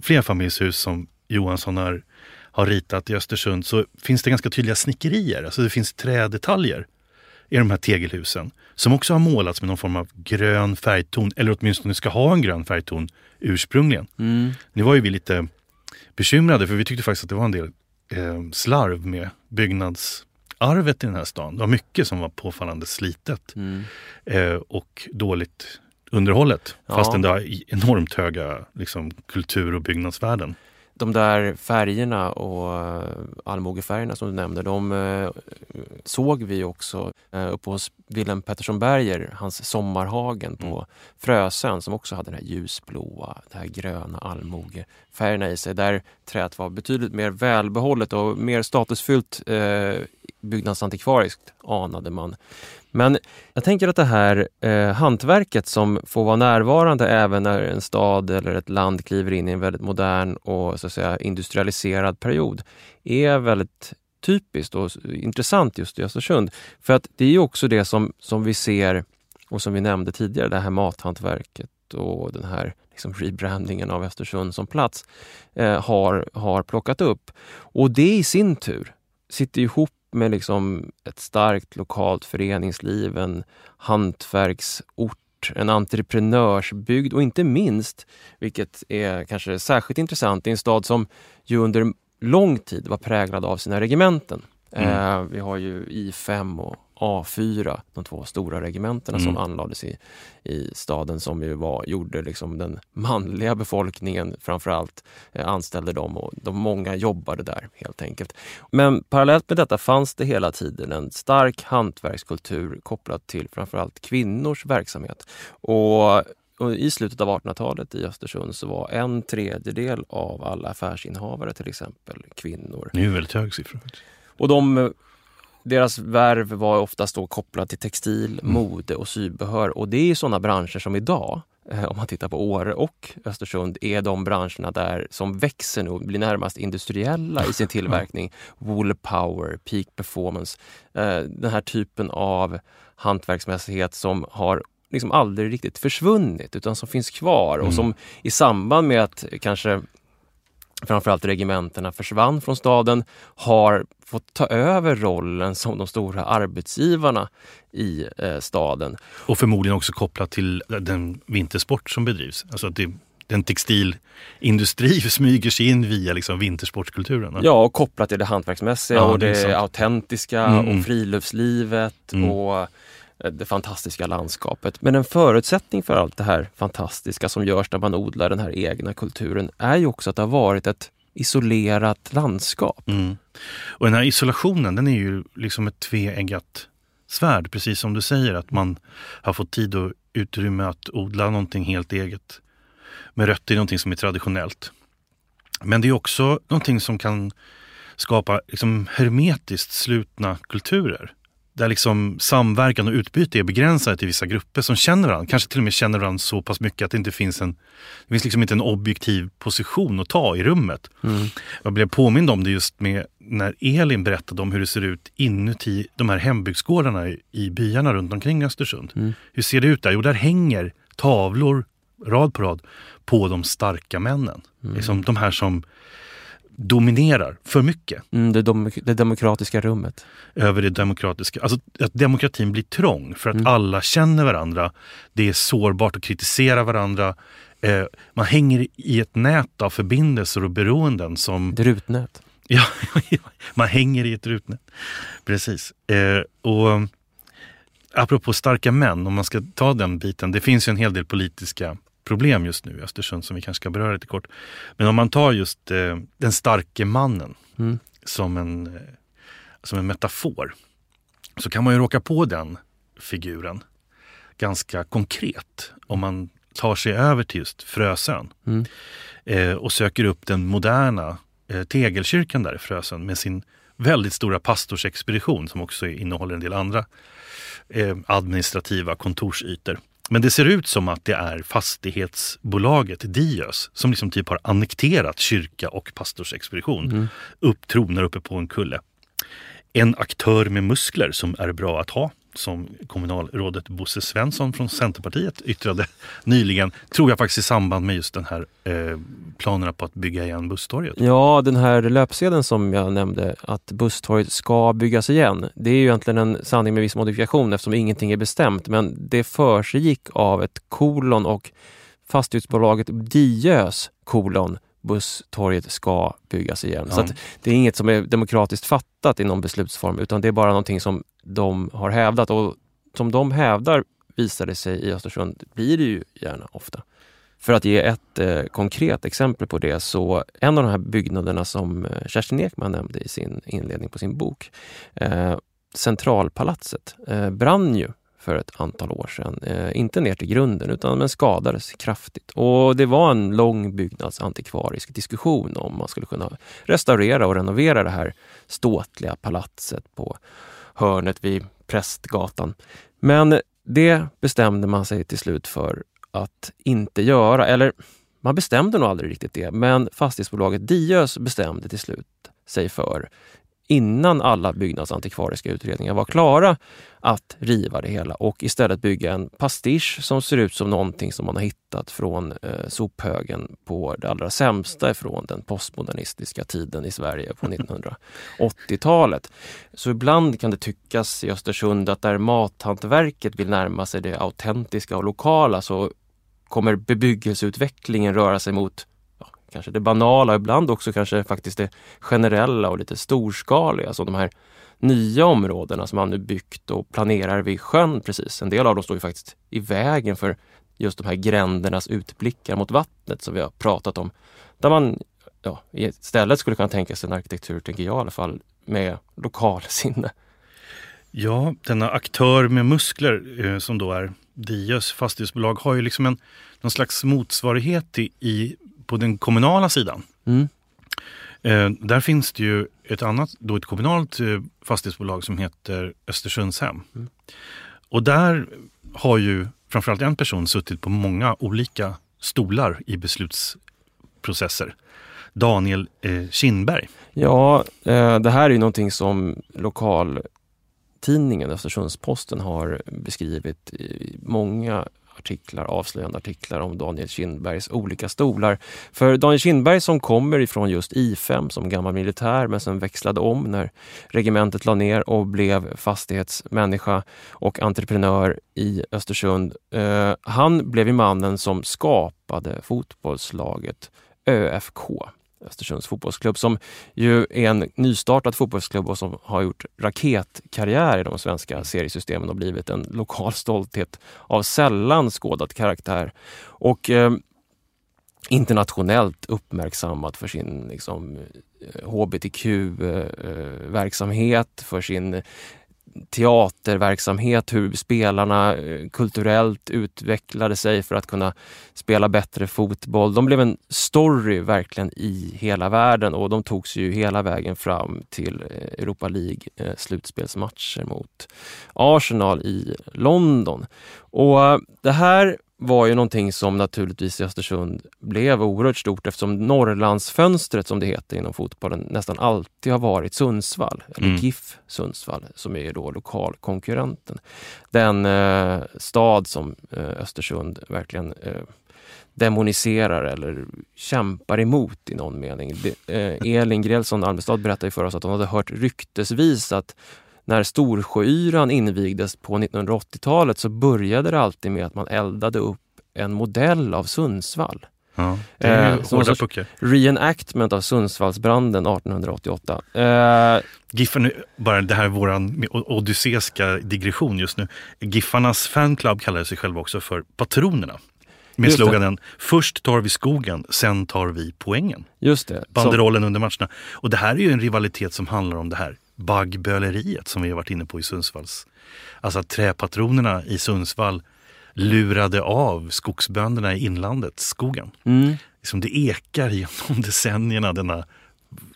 flerfamiljshus som Johansson har, har ritat i Östersund så finns det ganska tydliga snickerier, alltså det finns trädetaljer i de här tegelhusen som också har målats med någon form av grön färgton, eller åtminstone ska ha en grön färgton ursprungligen. Mm. Nu var ju vi lite bekymrade för vi tyckte faktiskt att det var en del eh, slarv med byggnadsarvet i den här stan. Det var mycket som var påfallande slitet mm. eh, och dåligt underhållet. Ja. Fastän det har enormt höga liksom, kultur och byggnadsvärden de där färgerna och eh, allmogefärgerna som du nämnde, de eh, såg vi också eh, uppe hos Willem Pettersson Berger, hans Sommarhagen på mm. Frösön som också hade den här ljusblåa, det här gröna allmogefärgerna i sig. Där träet var betydligt mer välbehållet och mer statusfyllt eh, byggnadsantikvariskt anade man. Men jag tänker att det här eh, hantverket som får vara närvarande även när en stad eller ett land kliver in i en väldigt modern och så att säga, industrialiserad period är väldigt typiskt och intressant just i Östersund. För att det är också det som, som vi ser och som vi nämnde tidigare, det här mathantverket och den här liksom rebrandingen av Östersund som plats eh, har, har plockat upp. Och det i sin tur sitter ihop med liksom ett starkt lokalt föreningsliv, en hantverksort, en entreprenörsbygd och inte minst, vilket är kanske särskilt intressant, i en stad som ju under lång tid var präglad av sina regementen. Mm. Eh, vi har ju I5 och A4, de två stora regementena mm. som anlades i, i staden som ju var, gjorde liksom den manliga befolkningen framförallt eh, anställde dem och de många jobbade där helt enkelt. Men parallellt med detta fanns det hela tiden en stark hantverkskultur kopplad till framförallt kvinnors verksamhet. Och och I slutet av 1800-talet i Östersund så var en tredjedel av alla affärsinnehavare till exempel kvinnor. Det är en väldigt hög siffra. Och de deras värv var oftast då kopplat till textil, mm. mode och sybehör. Och det är sådana branscher som idag, eh, om man tittar på Åre och Östersund, är de branscherna där som växer nu och blir närmast industriella i sin tillverkning. Wool power, peak performance. Eh, den här typen av hantverksmässighet som har liksom aldrig riktigt försvunnit utan som finns kvar och mm. som i samband med att kanske framförallt regementena försvann från staden har fått ta över rollen som de stora arbetsgivarna i eh, staden. Och förmodligen också kopplat till den vintersport som bedrivs. Alltså att det, den textilindustri smyger sig in via liksom vintersportkulturen. Ja, och kopplat till det hantverksmässiga ja, och det, det autentiska mm. och friluftslivet mm. och Eh, det fantastiska landskapet. Men en förutsättning för allt det här fantastiska som görs när man odlar den här egna kulturen är ju också att det har varit ett isolerat landskap. Mm. Och den här isolationen den är ju liksom ett tveeggat svärd, precis som du säger, att man har fått tid och utrymme att odla någonting helt eget med rötter i någonting som är traditionellt. Men det är också någonting som kan skapa liksom hermetiskt slutna kulturer där liksom samverkan och utbyte är begränsade till vissa grupper som känner varandra. Kanske till och med känner varandra så pass mycket att det inte finns en, det finns liksom inte en objektiv position att ta i rummet. Mm. Jag blev påmind om det just med när Elin berättade om hur det ser ut inuti de här hembygdsgårdarna i, i byarna runt omkring Östersund. Mm. Hur ser det ut där? Jo, där hänger tavlor rad på rad på de starka männen. Mm. Liksom de här som dominerar för mycket. Mm, det, dom det, demokratiska rummet. Över det demokratiska. Alltså att demokratin blir trång för att mm. alla känner varandra. Det är sårbart att kritisera varandra. Eh, man hänger i ett nät av förbindelser och beroenden som... Rutnät. Ja, man hänger i ett rutnät. Precis. Eh, och apropå starka män, om man ska ta den biten. Det finns ju en hel del politiska problem just nu i Östersund som vi kanske ska beröra lite kort. Men om man tar just eh, den starke mannen mm. som, en, eh, som en metafor så kan man ju råka på den figuren ganska konkret om man tar sig över till just Frösön mm. eh, och söker upp den moderna eh, tegelkyrkan där i Frösön med sin väldigt stora pastorsexpedition som också innehåller en del andra eh, administrativa kontorsytor. Men det ser ut som att det är fastighetsbolaget Diös som liksom typ har annekterat kyrka och pastorsexpedition. Mm. Upp, tronar uppe på en kulle. En aktör med muskler som är bra att ha som kommunalrådet Bosse Svensson från Centerpartiet yttrade nyligen, tror jag faktiskt i samband med just den här eh, planerna på att bygga igen Busstorget. Ja, den här löpsedeln som jag nämnde, att Busstorget ska byggas igen. Det är ju egentligen en sanning med viss modifikation eftersom ingenting är bestämt, men det försiggick av ett kolon och fastighetsbolaget Diös kolon busstorget ska byggas igen. Ja. Så det är inget som är demokratiskt fattat i någon beslutsform utan det är bara någonting som de har hävdat och som de hävdar visar det sig i Östersund blir det ju gärna ofta. För att ge ett eh, konkret exempel på det så en av de här byggnaderna som eh, Kerstin Ekman nämnde i sin inledning på sin bok, eh, Centralpalatset, eh, brann ju för ett antal år sedan. Eh, inte ner till grunden utan men skadades kraftigt. Och det var en lång byggnadsantikvarisk diskussion om man skulle kunna restaurera och renovera det här ståtliga palatset på hörnet vid Prästgatan. Men det bestämde man sig till slut för att inte göra. Eller man bestämde nog aldrig riktigt det, men fastighetsbolaget Diös bestämde till slut sig för innan alla byggnadsantikvariska utredningar var klara att riva det hela och istället bygga en pastisch som ser ut som någonting som man har hittat från eh, sophögen på det allra sämsta ifrån den postmodernistiska tiden i Sverige på 1980-talet. Så ibland kan det tyckas i Östersund att där mathantverket vill närma sig det autentiska och lokala så kommer bebyggelseutvecklingen röra sig mot kanske det banala, ibland också kanske faktiskt det generella och lite storskaliga som de här nya områdena som man nu byggt och planerar vid sjön precis. En del av dem står ju faktiskt i vägen för just de här grändernas utblickar mot vattnet som vi har pratat om. Där man ja, istället skulle kunna tänka sig en arkitektur, tänker jag i alla fall, med lokalsinne. Ja, denna aktör med muskler eh, som då är Diös fastighetsbolag har ju liksom en någon slags motsvarighet i, i på den kommunala sidan. Mm. Eh, där finns det ju ett annat, då ett kommunalt eh, fastighetsbolag som heter Östersundshem. Mm. Och där har ju framförallt en person suttit på många olika stolar i beslutsprocesser. Daniel eh, Kindberg. Ja, eh, det här är ju någonting som lokaltidningen Östersundsposten har beskrivit i många artiklar, avslöjande artiklar om Daniel Kindbergs olika stolar. För Daniel Kindberg som kommer ifrån just I5 som gammal militär men sen växlade om när regementet la ner och blev fastighetsmänniska och entreprenör i Östersund. Eh, han blev ju mannen som skapade fotbollslaget ÖFK. Östersunds fotbollsklubb som ju är en nystartad fotbollsklubb och som har gjort raketkarriär i de svenska seriesystemen och blivit en lokal stolthet av sällan skådad karaktär. Och eh, internationellt uppmärksammad för sin liksom, eh, hbtq-verksamhet, eh, eh, för sin teaterverksamhet, hur spelarna eh, kulturellt utvecklade sig för att kunna spela bättre fotboll. De blev en story verkligen i hela världen och de tog sig ju hela vägen fram till eh, Europa League-slutspelsmatcher eh, mot Arsenal i London. Och det här var ju någonting som naturligtvis i Östersund blev oerhört stort eftersom Norrlandsfönstret som det heter inom fotbollen nästan alltid har varit Sundsvall, eller mm. GIF Sundsvall som är då lokalkonkurrenten. Den eh, stad som eh, Östersund verkligen eh, demoniserar eller kämpar emot i någon mening. Det, eh, Elin Grälsson Almestad berättade för oss att hon hade hört ryktesvis att när Storsjöyran invigdes på 1980-talet så började det alltid med att man eldade upp en modell av Sundsvall. Ja, det är eh, hårda puckar. Reenactment av Sundsvallsbranden 1888. Eh, Giffen, bara det här är våran odysseiska digression just nu. Giffarnas fanclub kallar sig själva också för Patronerna. Med Just sloganen det. Först tar vi skogen, sen tar vi poängen. Just det. Banderollen Så. under matcherna. Och det här är ju en rivalitet som handlar om det här baggböleriet som vi har varit inne på i Sundsvalls. Alltså att träpatronerna i Sundsvall lurade av skogsbönderna i inlandet, skogen. Mm. Liksom det ekar genom decennierna, denna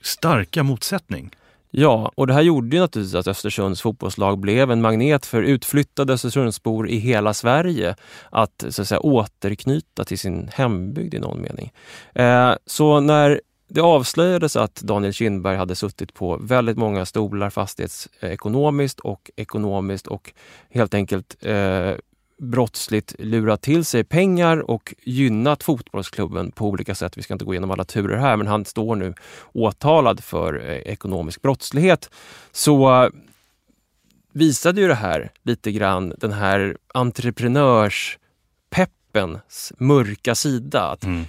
starka motsättning. Ja, och det här gjorde ju naturligtvis att Östersunds fotbollslag blev en magnet för utflyttade Östersundsbor i hela Sverige att, så att säga, återknyta till sin hembygd i någon mening. Eh, så när det avslöjades att Daniel Kindberg hade suttit på väldigt många stolar fastighetsekonomiskt och ekonomiskt och helt enkelt eh, brottsligt lurat till sig pengar och gynnat fotbollsklubben på olika sätt. Vi ska inte gå igenom alla turer här, men han står nu åtalad för eh, ekonomisk brottslighet. Så eh, visade ju det här lite grann den här entreprenörspeppens mörka sida. Att mm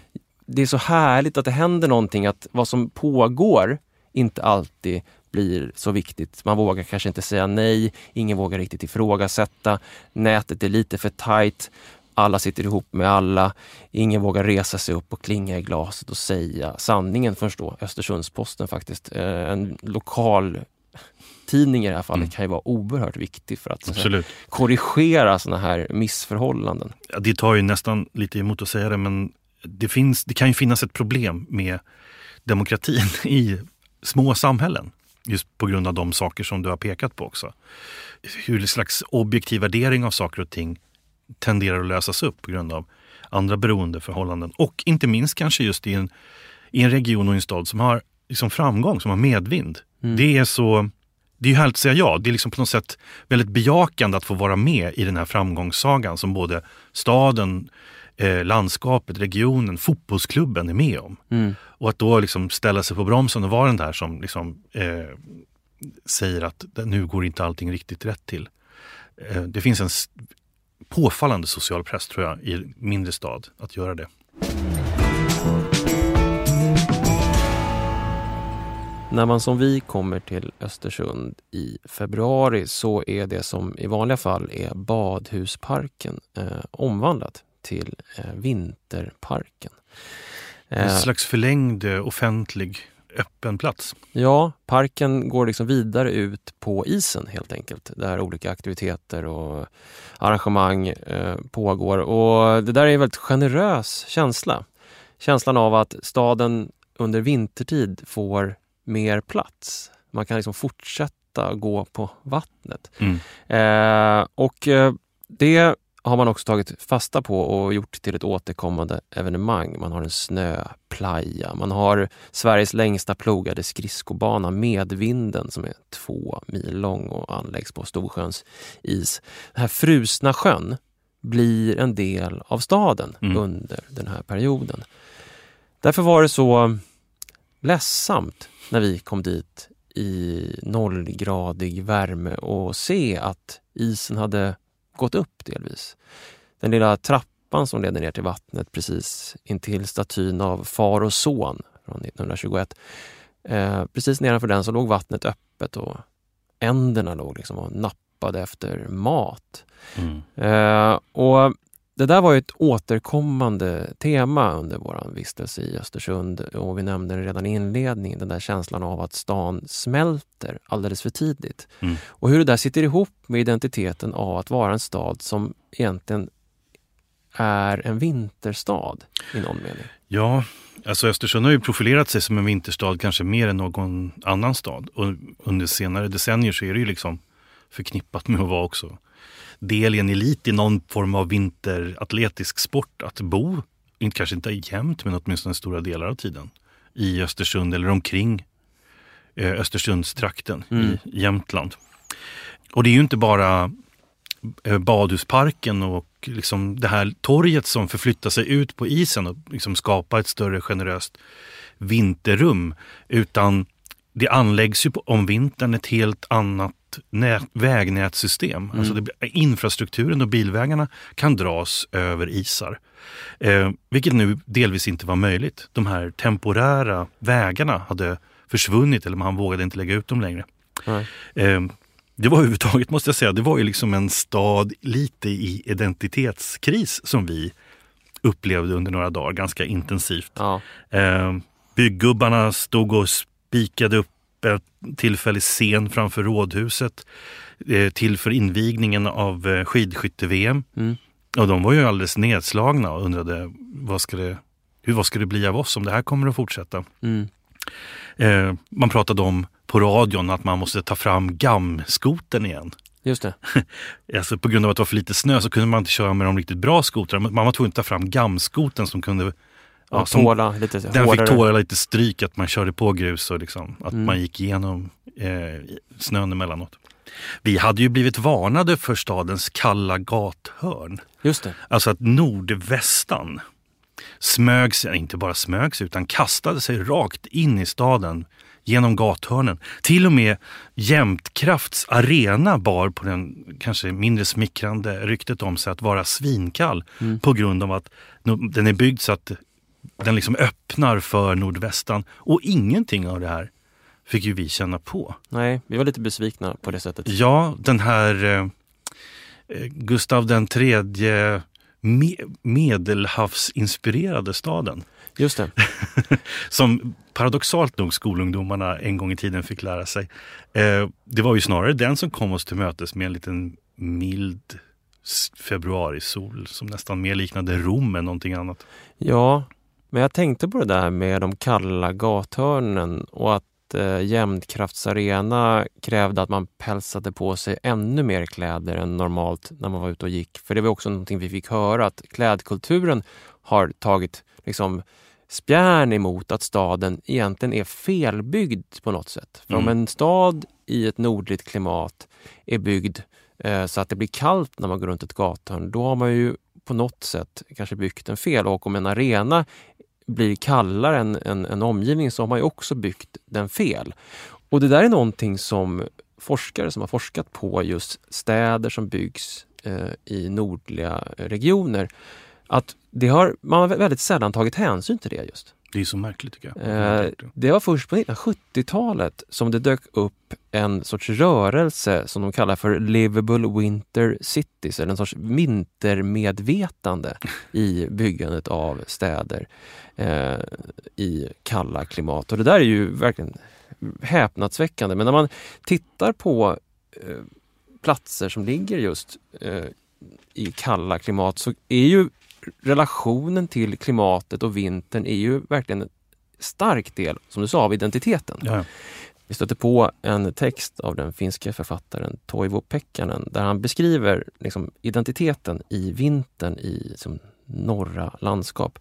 det är så härligt att det händer någonting, att vad som pågår inte alltid blir så viktigt. Man vågar kanske inte säga nej, ingen vågar riktigt ifrågasätta. Nätet är lite för tajt. Alla sitter ihop med alla. Ingen vågar resa sig upp och klinga i glaset och säga sanningen förrän då Östersundsposten faktiskt. Eh, en lokal tidning i det här fallet mm. kan ju vara oerhört viktig för att säga, korrigera sådana här missförhållanden. Ja, det tar ju nästan lite emot att säga det men det, finns, det kan ju finnas ett problem med demokratin i små samhällen. Just på grund av de saker som du har pekat på också. Hur slags objektiv värdering av saker och ting tenderar att lösas upp på grund av andra beroendeförhållanden. Och inte minst kanske just i en, i en region och en stad som har liksom framgång, som har medvind. Mm. Det är så det är ju härligt att säga ja. Det är liksom på något sätt väldigt bejakande att få vara med i den här framgångssagan som både staden, eh, landskapet, regionen, fotbollsklubben är med om. Mm. Och att då liksom ställa sig på bromsen och vara den där som liksom, eh, säger att nu går inte allting riktigt rätt till. Eh, det finns en påfallande social press tror jag i mindre stad att göra det. När man som vi kommer till Östersund i februari så är det som i vanliga fall är Badhusparken eh, omvandlat till eh, Vinterparken. En eh, slags förlängd eh, offentlig öppen plats. Ja, parken går liksom vidare ut på isen helt enkelt. Där olika aktiviteter och arrangemang eh, pågår. Och det där är en väldigt generös känsla. Känslan av att staden under vintertid får mer plats. Man kan liksom fortsätta gå på vattnet. Mm. Eh, och det har man också tagit fasta på och gjort till ett återkommande evenemang. Man har en snöplaya, man har Sveriges längsta plogade skridskobana Medvinden som är två mil lång och anläggs på Storsjöns is. Den här frusna sjön blir en del av staden mm. under den här perioden. Därför var det så ledsamt när vi kom dit i nollgradig värme och se att isen hade gått upp delvis. Den lilla trappan som leder ner till vattnet precis intill statyn av far och son från 1921. Eh, precis nedanför den så låg vattnet öppet och änderna låg liksom och nappade efter mat. Mm. Eh, och det där var ett återkommande tema under vår vistelse i Östersund och vi nämnde det redan i inledningen, den där känslan av att stan smälter alldeles för tidigt. Mm. Och hur det där sitter ihop med identiteten av att vara en stad som egentligen är en vinterstad i någon mening. Ja, alltså Östersund har ju profilerat sig som en vinterstad kanske mer än någon annan stad. Och under senare decennier så är det ju liksom förknippat med att vara också del i en elit i någon form av vinteratletisk sport att bo, inte, kanske inte jämt men åtminstone stora delar av tiden, i Östersund eller omkring eh, Östersundstrakten mm. i Jämtland. Och det är ju inte bara eh, badhusparken och liksom det här torget som förflyttar sig ut på isen och liksom skapar ett större generöst vinterrum. Utan det anläggs ju på, om vintern ett helt annat nät, vägnätssystem. Mm. Alltså det, infrastrukturen och bilvägarna kan dras över isar. Eh, vilket nu delvis inte var möjligt. De här temporära vägarna hade försvunnit eller man vågade inte lägga ut dem längre. Eh, det var överhuvudtaget, måste jag säga, det var ju liksom en stad lite i identitetskris som vi upplevde under några dagar ganska intensivt. Ja. Eh, bygggubbarna stod och spikade upp tillfällig scen framför rådhuset eh, till för invigningen av eh, skidskytte-VM. Mm. Och de var ju alldeles nedslagna och undrade vad ska det, hur, vad ska det bli av oss om det här kommer att fortsätta. Mm. Eh, man pratade om på radion att man måste ta fram GAM-skoten igen. Just det. alltså på grund av att det var för lite snö så kunde man inte köra med de riktigt bra skotrarna. Man var tvungen att ta fram GAM-skoten som kunde Ja, som, tåla lite Den hårdare. fick tåla lite stryk, att man körde på grus och liksom, att mm. man gick igenom eh, snön emellanåt. Vi hade ju blivit varnade för stadens kalla gathörn. Just det. Alltså att nordvästan smög sig, inte bara smög sig, utan kastade sig rakt in i staden genom gathörnen. Till och med Jämtkrafts arena bar på den kanske mindre smickrande ryktet om sig att vara svinkall mm. på grund av att den är byggd så att den liksom öppnar för nordvästan. Och ingenting av det här fick ju vi känna på. Nej, vi var lite besvikna på det sättet. Ja, den här eh, eh Gustav den tredje me medelhavsinspirerade staden. Just det. som paradoxalt nog skolungdomarna en gång i tiden fick lära sig. Eh, det var ju snarare den som kom oss till mötes med en liten mild februarisol som nästan mer liknade Rom än någonting annat. Ja, men jag tänkte på det där med de kalla gathörnen och att eh, Jämtkraftsarena krävde att man pälsade på sig ännu mer kläder än normalt när man var ute och gick. För det var också någonting vi fick höra att klädkulturen har tagit liksom spjärn emot att staden egentligen är felbyggd på något sätt. För mm. om en stad i ett nordligt klimat är byggd eh, så att det blir kallt när man går runt ett gathörn, då har man ju på något sätt kanske byggt den fel. Och om en arena blir kallare än en, än omgivning så har man ju också byggt den fel. Och det där är någonting som forskare som har forskat på just städer som byggs eh, i nordliga regioner, att det har, man har väldigt sällan tagit hänsyn till det just. Det är så märkligt tycker jag. Eh, det var först på 1970-talet som det dök upp en sorts rörelse som de kallar för Livable Winter Cities, eller en sorts vintermedvetande i byggandet av städer eh, i kalla klimat. Och det där är ju verkligen häpnadsväckande. Men när man tittar på eh, platser som ligger just eh, i kalla klimat så är ju relationen till klimatet och vintern är ju verkligen en stark del, som du sa, av identiteten. Ja. Vi stötte på en text av den finske författaren Toivo Pekkanen där han beskriver liksom, identiteten i vintern i liksom, norra landskap.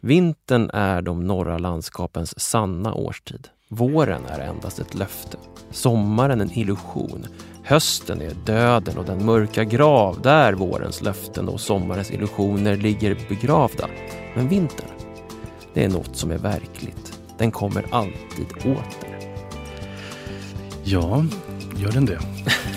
Vintern är de norra landskapens sanna årstid. Våren är endast ett löfte. Sommaren en illusion. Hösten är döden och den mörka grav där vårens löften och sommarens illusioner ligger begravda. Men vintern, det är något som är verkligt. Den kommer alltid åter. Ja, gör den det?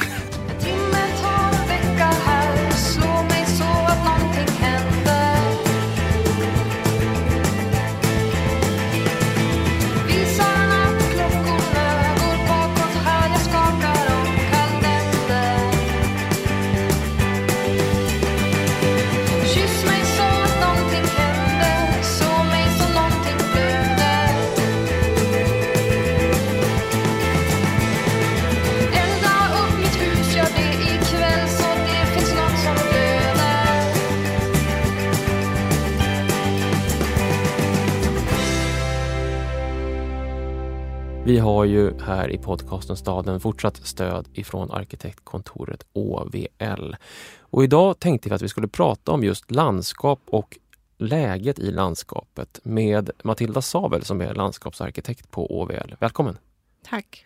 Vi har ju här i podcasten Staden fortsatt stöd ifrån arkitektkontoret OVL. Och idag tänkte vi att vi skulle prata om just landskap och läget i landskapet med Matilda Sabel som är landskapsarkitekt på OVL. Välkommen! Tack!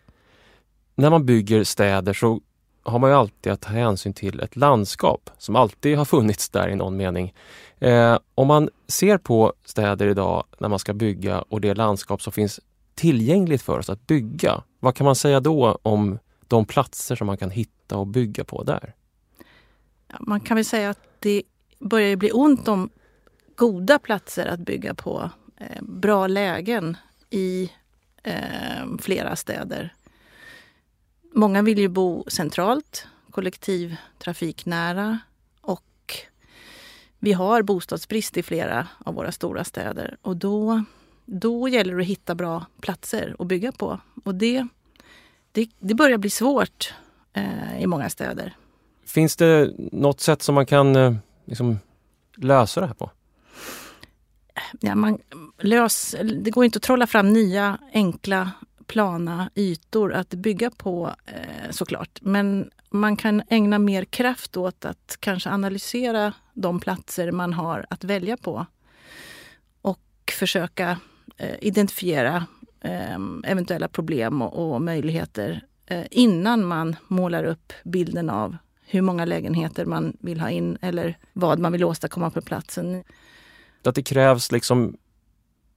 När man bygger städer så har man ju alltid att ta hänsyn till ett landskap som alltid har funnits där i någon mening. Eh, om man ser på städer idag när man ska bygga och det landskap som finns tillgängligt för oss att bygga. Vad kan man säga då om de platser som man kan hitta och bygga på där? Man kan väl säga att det börjar bli ont om goda platser att bygga på. Eh, bra lägen i eh, flera städer. Många vill ju bo centralt, kollektivtrafiknära och vi har bostadsbrist i flera av våra stora städer och då då gäller det att hitta bra platser att bygga på. Och det, det, det börjar bli svårt eh, i många städer. Finns det något sätt som man kan eh, liksom, lösa det här på? Ja, man lös, det går inte att trolla fram nya enkla plana ytor att bygga på eh, såklart. Men man kan ägna mer kraft åt att kanske analysera de platser man har att välja på. Och försöka identifiera ehm, eventuella problem och, och möjligheter eh, innan man målar upp bilden av hur många lägenheter man vill ha in eller vad man vill åstadkomma på platsen. Att det krävs liksom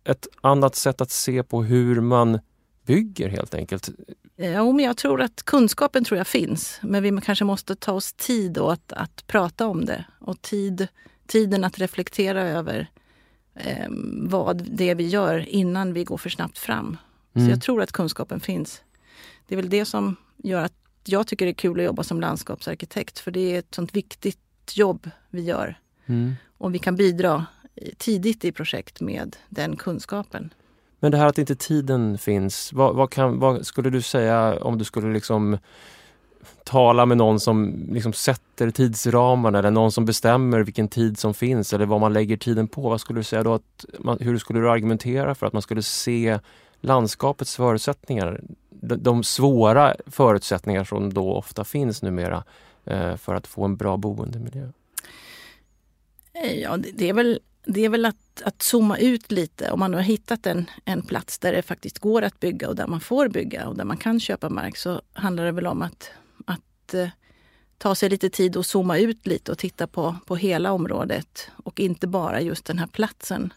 ett annat sätt att se på hur man bygger helt enkelt? Jo, men jag tror att kunskapen tror jag finns. Men vi kanske måste ta oss tid att, att prata om det och tid, tiden att reflektera över eh, vad det är vi gör innan vi går för snabbt fram. Mm. Så jag tror att kunskapen finns. Det är väl det som gör att jag tycker det är kul att jobba som landskapsarkitekt. För det är ett sånt viktigt jobb vi gör. Mm. Och vi kan bidra tidigt i projekt med den kunskapen. Men det här att inte tiden finns, vad, vad, kan, vad skulle du säga om du skulle liksom tala med någon som liksom sätter tidsramarna eller någon som bestämmer vilken tid som finns eller vad man lägger tiden på. Vad skulle du säga då? Att man, hur skulle du argumentera för att man skulle se landskapets förutsättningar, de, de svåra förutsättningar som då ofta finns numera eh, för att få en bra boendemiljö? Eh, ja, det, det är väl det är väl att, att zooma ut lite. Om man nu har hittat en, en plats där det faktiskt går att bygga och där man får bygga och där man kan köpa mark så handlar det väl om att, att eh, ta sig lite tid och zooma ut lite och titta på, på hela området och inte bara just den här platsen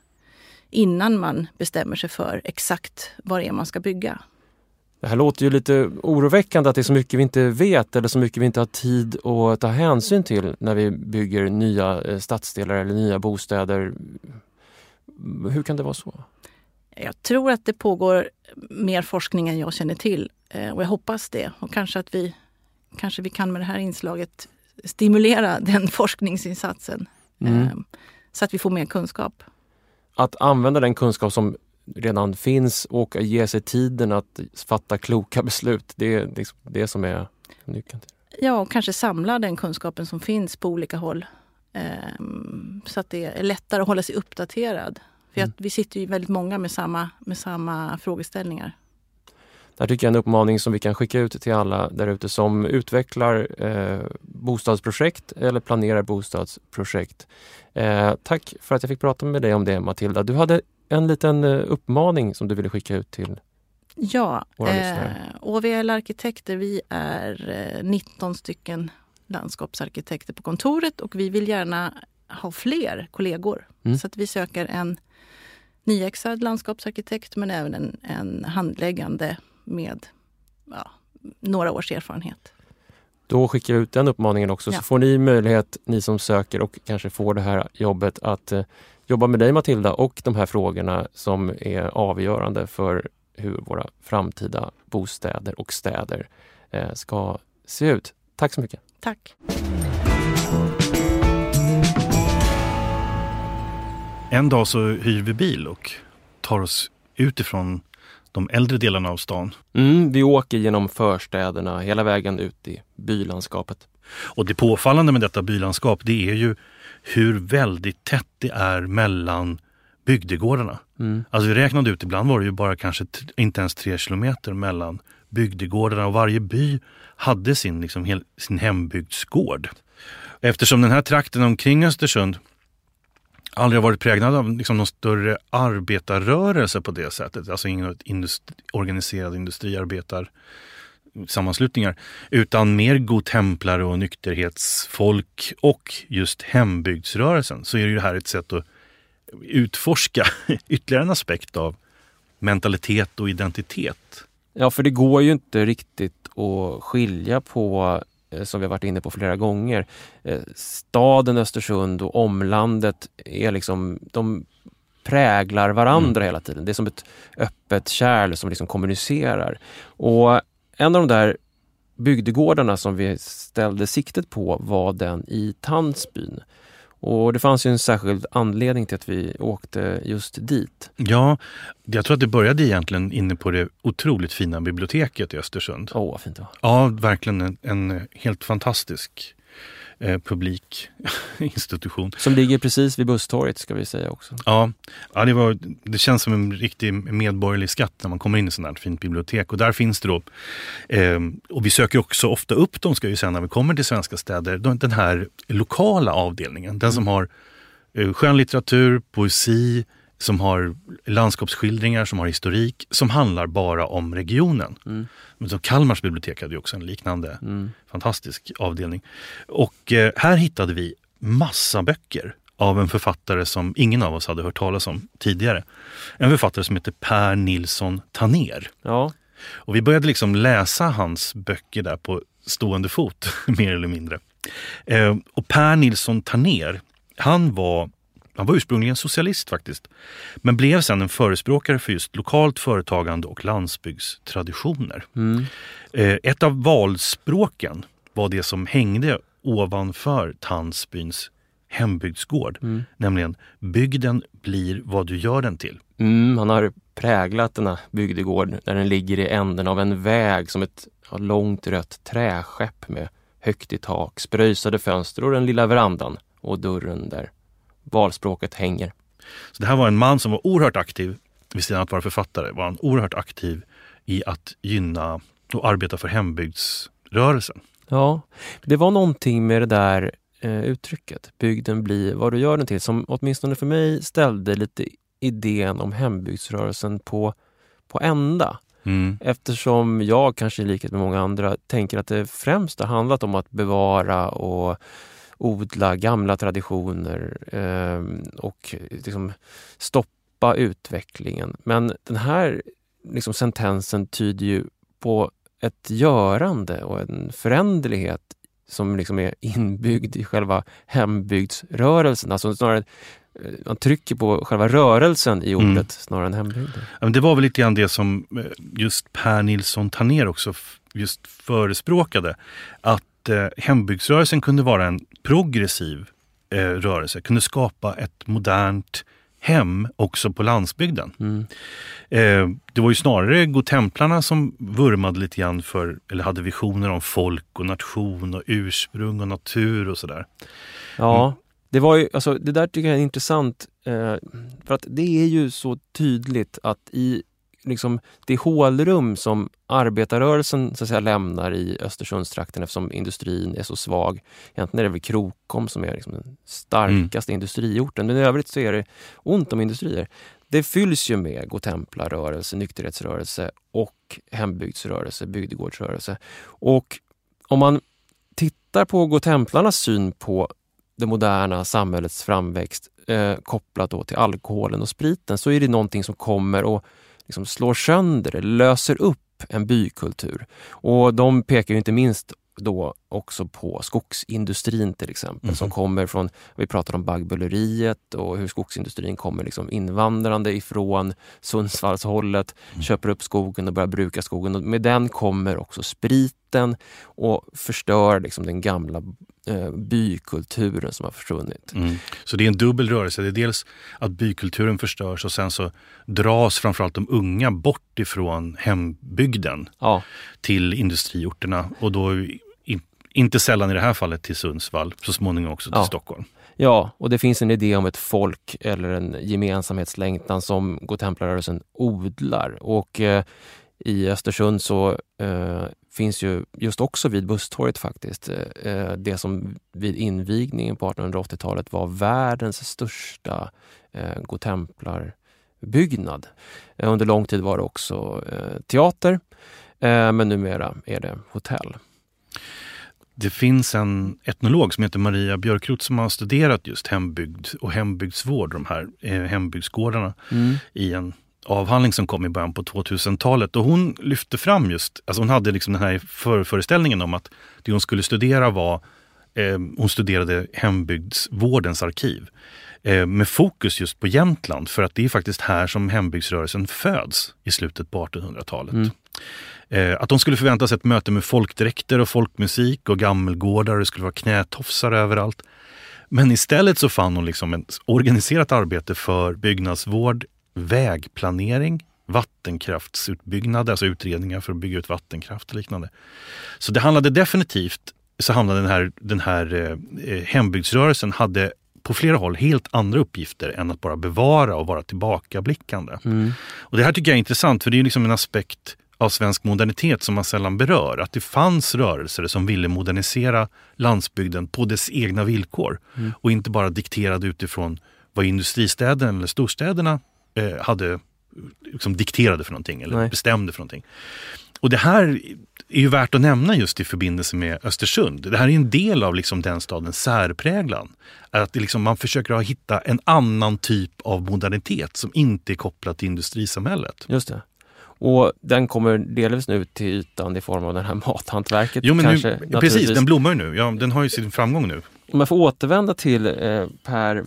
innan man bestämmer sig för exakt var det är man ska bygga. Det här låter ju lite oroväckande att det är så mycket vi inte vet eller så mycket vi inte har tid att ta hänsyn till när vi bygger nya eh, stadsdelar eller nya bostäder. Hur kan det vara så? Jag tror att det pågår mer forskning än jag känner till eh, och jag hoppas det. Och kanske att vi, kanske vi kan med det här inslaget stimulera den forskningsinsatsen mm. Eh, så att vi får mer kunskap. Att använda den kunskap som redan finns och ge sig tiden att fatta kloka beslut. Det är liksom det som är nyckeln. Ja, och kanske samla den kunskapen som finns på olika håll. Ehm, så att det är lättare att hålla sig uppdaterad. För mm. vi sitter ju väldigt många med samma, med samma frågeställningar. Det här tycker jag är en uppmaning som vi kan skicka ut till alla där ute som utvecklar eh, bostadsprojekt eller planerar bostadsprojekt. Eh, tack för att jag fick prata med dig om det Matilda. Du hade en liten eh, uppmaning som du ville skicka ut till Ja, våra eh, OVL Arkitekter, vi är 19 eh, stycken landskapsarkitekter på kontoret och vi vill gärna ha fler kollegor. Mm. Så att vi söker en nyexad landskapsarkitekt men även en, en handläggande med ja, några års erfarenhet. Då skickar jag ut den uppmaningen också ja. så får ni möjlighet, ni som söker och kanske får det här jobbet, att eh, jobba med dig Matilda och de här frågorna som är avgörande för hur våra framtida bostäder och städer eh, ska se ut. Tack så mycket. Tack. En dag så hyr vi bil och tar oss utifrån de äldre delarna av stan. Mm, vi åker genom förstäderna hela vägen ut i bylandskapet. Och det påfallande med detta bylandskap det är ju hur väldigt tätt det är mellan bygdegårdarna. Mm. Alltså vi räknade ut, ibland var det ju bara kanske inte ens tre kilometer mellan bygdegårdarna och varje by hade sin, liksom, sin hembygdsgård. Eftersom den här trakten omkring Östersund aldrig har varit präglad av liksom, någon större arbetarrörelse på det sättet. Alltså ingen industri, organiserad industriarbetar sammanslutningar. Utan mer godtemplare och nykterhetsfolk och just hembygdsrörelsen. Så är det här ett sätt att utforska ytterligare en aspekt av mentalitet och identitet. Ja, för det går ju inte riktigt att skilja på som vi varit inne på flera gånger. Eh, staden Östersund och omlandet är liksom, de präglar varandra mm. hela tiden. Det är som ett öppet kärl som liksom kommunicerar. Och en av de där bygdegårdarna som vi ställde siktet på var den i Tandsbyn. Och det fanns ju en särskild anledning till att vi åkte just dit. Ja, jag tror att det började egentligen inne på det otroligt fina biblioteket i Östersund. Åh, oh, vad fint det var. Ja, verkligen en, en helt fantastisk eh, publikinstitution. Som ligger precis vid Busstorget ska vi säga också. Ja, ja det, var, det känns som en riktig medborgerlig skatt när man kommer in i sånt här fint bibliotek. Och där finns det då, eh, och vi söker också ofta upp dem ska vi säga när vi kommer till svenska städer, den här lokala avdelningen. Den som mm. har eh, skönlitteratur, poesi, som har landskapsskildringar, som har historik, som handlar bara om regionen. Mm. Så Kalmars bibliotek hade ju också en liknande mm. fantastisk avdelning. Och eh, här hittade vi massa böcker av en författare som ingen av oss hade hört talas om tidigare. En författare som heter Per Nilsson Taner. Ja. Och vi började liksom läsa hans böcker där på stående fot, mer eller mindre. Eh, och Per Nilsson Taner, han var han var ursprungligen socialist faktiskt, men blev sedan en förespråkare för just lokalt företagande och landsbygdstraditioner. Mm. Eh, ett av valspråken var det som hängde ovanför Tandsbyns hembygdsgård, mm. nämligen bygden blir vad du gör den till. Mm, han har präglat denna bygdegård där den ligger i änden av en väg som ett långt rött träskepp med högt i tak, spröjsade fönster och den lilla verandan och dörren där valspråket hänger. Så det här var en man som var oerhört aktiv vid sidan av att vara författare, var han oerhört aktiv i att gynna och arbeta för hembygdsrörelsen. Ja, det var någonting med det där eh, uttrycket, bygden blir vad du gör den till, som åtminstone för mig ställde lite idén om hembygdsrörelsen på, på ända. Mm. Eftersom jag, kanske i likhet med många andra, tänker att det främst har handlat om att bevara och odla gamla traditioner eh, och liksom stoppa utvecklingen. Men den här liksom, sentensen tyder ju på ett görande och en föränderlighet som liksom är inbyggd i själva hembygdsrörelsen. Alltså snarare eh, man trycker på själva rörelsen i ordet mm. snarare än hembygden. Det var väl lite grann det som eh, just Per Nilsson Taner också just förespråkade. Att eh, hembygdsrörelsen kunde vara en progressiv eh, rörelse, kunde skapa ett modernt hem också på landsbygden. Mm. Eh, det var ju snarare godtemplarna som vurmade lite grann för, eller hade visioner om folk och nation och ursprung och natur och sådär. Ja, mm. det var ju, alltså det där tycker jag är intressant. Eh, för att det är ju så tydligt att i liksom det hålrum som arbetarrörelsen så att säga, lämnar i Östersundstrakten eftersom industrin är så svag. Egentligen är det väl Krokom som är liksom den starkaste mm. industriorten, men i övrigt så är det ont om industrier. Det fylls ju med godtemplarrörelse, nykterhetsrörelse och hembygdsrörelse, bygdegårdsrörelse. Och om man tittar på godtemplarnas syn på det moderna samhällets framväxt eh, kopplat då till alkoholen och spriten så är det någonting som kommer och liksom slår sönder löser upp en bykultur. Och de pekar ju inte minst då också på skogsindustrin till exempel, mm. som kommer från, vi pratar om baggböleriet och hur skogsindustrin kommer liksom invandrande ifrån Sundsvallshållet, mm. köper upp skogen och börjar bruka skogen. Och med den kommer också spriten och förstör liksom den gamla bykulturen som har försvunnit. Mm. Så det är en dubbel rörelse. Det är dels att bykulturen förstörs och sen så dras framförallt de unga bort ifrån hembygden ja. till industriorterna och då inte sällan i det här fallet till Sundsvall, så småningom också till ja. Stockholm. Ja, och det finns en idé om ett folk eller en gemensamhetslängtan som godtemplarrörelsen odlar. Och eh, i Östersund så eh, finns ju just också vid Busstorget faktiskt eh, eh det som vid invigningen på 1880-talet var världens största eh, godtemplarbyggnad. Eh, under lång tid var det också eh, teater, eh, men numera är det hotell. Det finns en etnolog som heter Maria Björkrot som har studerat just hembygd och hembygdsvård, de här eh, hembygdsgårdarna, mm. i en avhandling som kom i början på 2000-talet. Och hon lyfte fram just, alltså hon hade liksom den här förföreställningen om att det hon skulle studera var, eh, hon studerade hembygdsvårdens arkiv. Eh, med fokus just på Jämtland för att det är faktiskt här som hembygdsrörelsen föds i slutet på 1800-talet. Mm. Eh, att de skulle förvänta sig ett möte med folkdräkter och folkmusik och gammelgårdar och det skulle vara knätofsar överallt. Men istället så fann hon liksom ett organiserat arbete för byggnadsvård, vägplanering, vattenkraftsutbyggnad, alltså utredningar för att bygga ut vattenkraft och liknande. Så det handlade definitivt, så handlade den här, den här eh, eh hembygdsrörelsen hade på flera håll helt andra uppgifter än att bara bevara och vara tillbakablickande. Mm. Och det här tycker jag är intressant för det är liksom en aspekt av svensk modernitet som man sällan berör. Att det fanns rörelser som ville modernisera landsbygden på dess egna villkor mm. och inte bara dikterade utifrån vad industristäderna eller storstäderna eh, hade liksom dikterade för någonting eller Nej. bestämde för någonting. Och det här är ju värt att nämna just i förbindelse med Östersund. Det här är en del av liksom den stadens särpräglan. Att liksom man försöker hitta en annan typ av modernitet som inte är kopplad till industrisamhället. Just det. Och den kommer delvis nu till ytan i form av det här mathantverket. Jo, men kanske, nu, precis, den blommar ju nu. Ja, den har ju sin framgång nu. Om jag får återvända till eh, Per